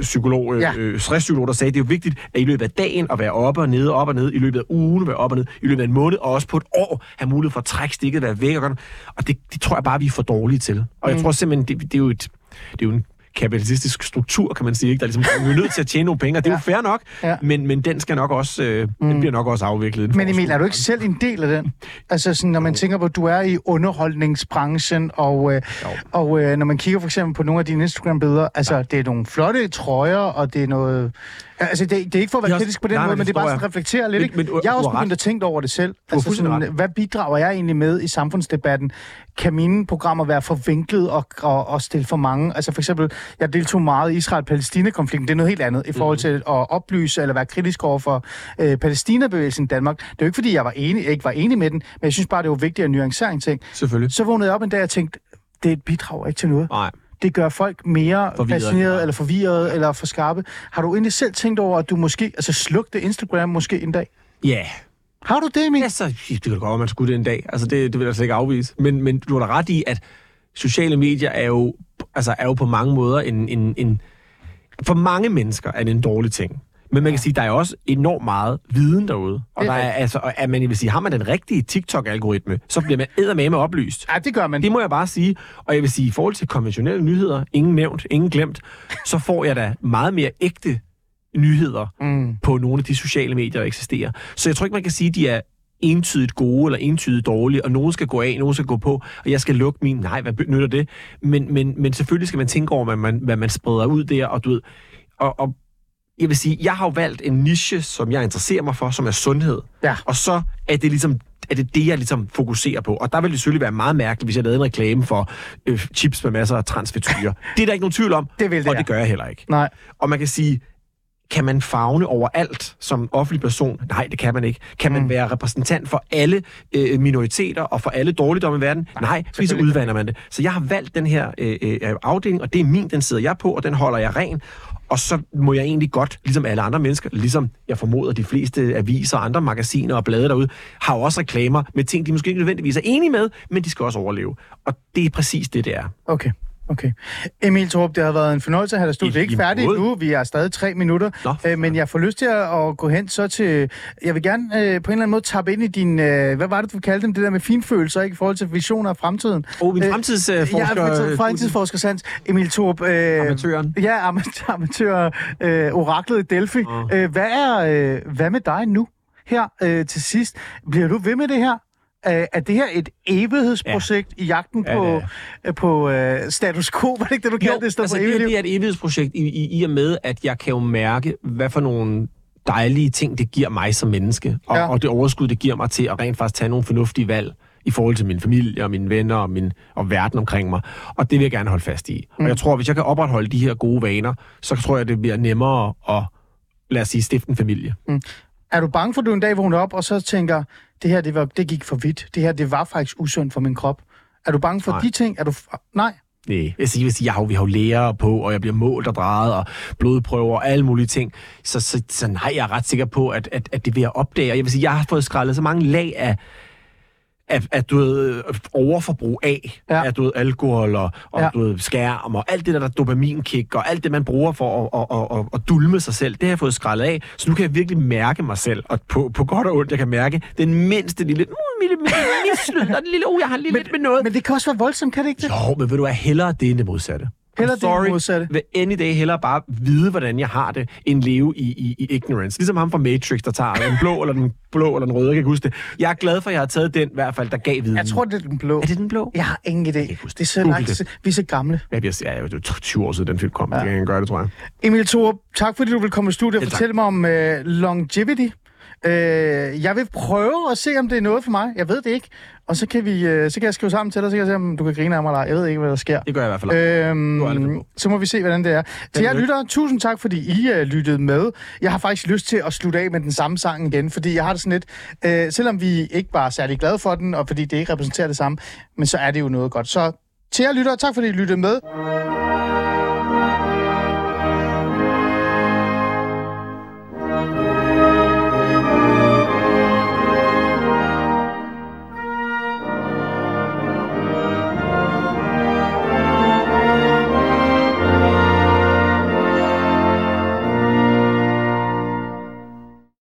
S4: psykolog,
S3: Ja.
S4: ja. øh, stresspsykolog, der sagde, det er jo vigtigt, at i løbet af dagen at være oppe og nede, op og ned, i løbet af ugen være op og ned, i løbet af en måned, og også på et år have mulighed for at trække stikket, være væk og gøre Og det, det tror jeg bare, vi er for dårlige til. Og jeg
S3: Mm.
S4: tror simpelthen, det, det er jo et, det er jo en kapitalistisk struktur, kan man sige. Ikke? Der er ligesom, vi er nødt til at tjene nogle penge, og det er
S3: Ja.
S4: jo fair nok,
S3: Ja.
S4: men, men den skal nok også, øh, mm. den bliver nok også afviklet.
S3: Men Emil, er du ikke selv en del af den? Altså sådan, når man tænker på, at du er i underholdningsbranchen, og, øh,
S4: Jo.
S3: og øh, når man kigger for eksempel på nogle af dine Instagram-billeder, altså det er nogle flotte trøjer, og det er noget... Altså det, det er ikke for at være kritisk på den
S4: nej,
S3: måde, men det er bare sådan at reflektere lidt.
S4: Men-
S3: ikke?
S4: men du-
S3: jeg har også begyndt at tænke over det selv. Altså sådan, hvad bidrager jeg egentlig med i samfundsdebatten? Kan mine programmer være forvinklet og, og, og stille for mange? Altså for eksempel, jeg deltog meget i Israel-Palæstina-konflikten. Det er noget helt andet i forhold til at oplyse eller være kritisk over for øh, Palæstina-bevægelsen i Danmark. Det er jo ikke, fordi jeg var enig, ikke var enig med den, men jeg synes bare, det var vigtigt at nuancere en ting.
S4: Selvfølgelig.
S3: Så vågnede jeg op en dag og tænkte, det bidrager ikke til noget.
S4: Nej.
S3: Det gør folk mere fascineret, eller forvirret, eller for skarpe. Har du egentlig selv tænkt over, at du måske, altså slugte Instagram måske en dag?
S4: Ja,
S3: Har du det, Emil?
S4: Ja, så det kan godt være, man skulle det en dag. Altså, det, det vil jeg slet ikke afvise. Men, men du har da ret i, at sociale medier er jo, altså, er jo på mange måder en, en, en... For mange mennesker er det en dårlig ting. Men man kan sige, der er også enormt meget viden derude. Og
S3: er
S4: der er, altså, og at man, vil sige, har man den rigtige TikTok-algoritme, så bliver man eddermame oplyst.
S3: Ja, det gør man.
S4: Det må jeg bare sige. Og jeg vil sige, i forhold til konventionelle nyheder, ingen nævnt, ingen glemt, så får jeg da meget mere ægte nyheder
S3: Mm.
S4: på nogle af de sociale medier, der eksisterer. Så jeg tror ikke, man kan sige, at de er entydigt gode eller entydigt dårlige, og nogen skal gå af, nogen skal gå på, og jeg skal lukke min. Nej, hvad nytter det? Men, men, men selvfølgelig skal man tænke over, hvad man, hvad man spreder ud der, og du ved, og, og jeg vil sige, jeg har jo valgt en niche, som jeg interesserer mig for, som er sundhed.
S3: Ja.
S4: Og så er det ligesom er det det, jeg ligesom fokuserer på. Og der vil det selvfølgelig være meget mærkeligt, hvis jeg lavede en reklame for øh, chips med masser af transfetyrer. det er der ikke nogen tvivl om,
S3: Det vil det,
S4: og det gør jeg heller ikke.
S3: Nej.
S4: Og man kan sige, kan man fagne over alt som offentlig person? Nej, det kan man ikke. Kan man
S3: Mm.
S4: være repræsentant for alle øh, minoriteter og for alle dårligdomme i verden? Nej, Nej fordi så udvander man det. Så jeg har valgt den her øh, øh, afdeling, og det er min, den sidder jeg på, og den holder jeg ren. Og så må jeg egentlig godt, ligesom alle andre mennesker, ligesom jeg formoder de fleste aviser og andre magasiner og blade derude, har jo også reklamer med ting, de måske ikke nødvendigvis er enige med, men de skal også overleve. Og det er præcis det, det er.
S3: Okay. Okay. Emil Torp, det har været en fornøjelse at have dig.
S4: I
S3: Det er ikke færdigt nu. Vi er stadig tre minutter.
S4: Nå,
S3: Øh, men jeg får lyst til at, at gå hen så til... Jeg vil gerne øh, på en eller anden måde tappe ind i din... Øh, hvad var det, du kaldte dem? Det der med finfølelser, ikke? I forhold til visioner af fremtiden.
S4: Og min
S3: Øh,
S4: fremtidsforsker...
S3: Ja, fremtidsforsker Sands. Emil Torp. Øh,
S4: Amatøren.
S3: Ja, amatør, amatør øh, oraklet i Delphi.
S4: Åh.
S3: Øh, hvad, er, øh, hvad med dig nu? Her øh, til sidst. Bliver du ved med det her? Øh, er det her et evighedsprojekt ja. i jagten
S4: Ja,
S3: på, øh, på øh, status quo? Var det ikke det, du kaldte det?
S4: Altså det,
S3: evigt liv?
S4: det er et evighedsprojekt i, i, i og med, at jeg kan jo mærke, hvad for nogle dejlige ting, det giver mig som menneske. Og,
S3: Ja.
S4: og det overskud, det giver mig til at rent faktisk tage nogle fornuftige valg i forhold til min familie og mine venner og, min, og verden omkring mig. Og det vil jeg gerne holde fast i. Mm. Og jeg tror, hvis jeg kan opretholde de her gode vaner, så tror jeg, det bliver nemmere at, lad os sige, stifte en familie.
S3: Er du bange for, at du en dag vågner op, og så tænker, det her det, var, det gik for vidt. Det her det var faktisk usundt for min krop. Er du bange for
S4: Nej.
S3: de ting? Er du Nej.
S4: Nej, jeg siger, jeg har, jo- vi har jo læger på, og jeg bliver målt og drejet, og blodprøver og alle mulige ting. Så, så, så nej, jeg er ret sikker på, at, at, at det vil jeg opdage. Og jeg vil sige, jeg har fået skrællet så mange lag af, af, af du ved, overforbrug af,
S3: Ja.
S4: af du ved, alkohol og, og
S3: Ja.
S4: du ved, skærm og alt det der, der dopaminkick og alt det, man bruger for at, at, at, at, at dulme sig selv, det har jeg fået skrællet af. Så nu kan jeg virkelig mærke mig selv, og på, på godt og ondt, jeg kan mærke den mindste lille, uh, lille, lille, lille, lille, lille, uh, jeg har lige lidt med noget.
S3: Men det kan også være voldsomt, kan det ikke det?
S4: Jo, men vil du have hellere det end det modsatte?
S3: Hellere
S4: I'm
S3: det det
S4: sorry,
S3: modsatte.
S4: Vil any day hellere bare vide, hvordan jeg har det, end leve i, i, i ignorance. Ligesom ham fra Matrix, der tager den blå eller den blå eller den røde, jeg kan ikke huske det. Jeg er glad for, at jeg har taget den, i hvert fald, der gav viden.
S3: Jeg tror, det er den blå.
S4: Er det den blå?
S3: Jeg har ingen idé.
S4: huske
S3: Det er så langt.
S4: det.
S3: Vi er så gamle.
S4: Jeg bliver, ja, det var 20 år siden, den film kom. Ja. Det kan jeg gøre det, tror jeg.
S3: Emil Thorup, tak fordi du vil komme i studiet og
S4: Ja,
S3: fortælle mig om uh, longevity. Uh, jeg vil prøve at se, om det er noget for mig. Jeg ved det ikke. Og så kan, vi, uh, så kan jeg skrive sammen til dig, så kan jeg se, om du kan grine af mig eller ej. Jeg ved ikke, hvad der sker.
S4: Det gør jeg i hvert fald. Øh,
S3: Øhm, så må vi se, hvordan det er. Til jer
S4: lykke.
S3: lyttere, tusind tak, fordi I uh, lyttede med. Jeg har faktisk lyst til at slutte af med den samme sang igen, fordi jeg har det sådan lidt, øh, selvom vi ikke var særlig glade for den, og fordi det ikke repræsenterer det samme, men så er det jo noget godt. Så til jer lyttere, tak fordi I lyttede med.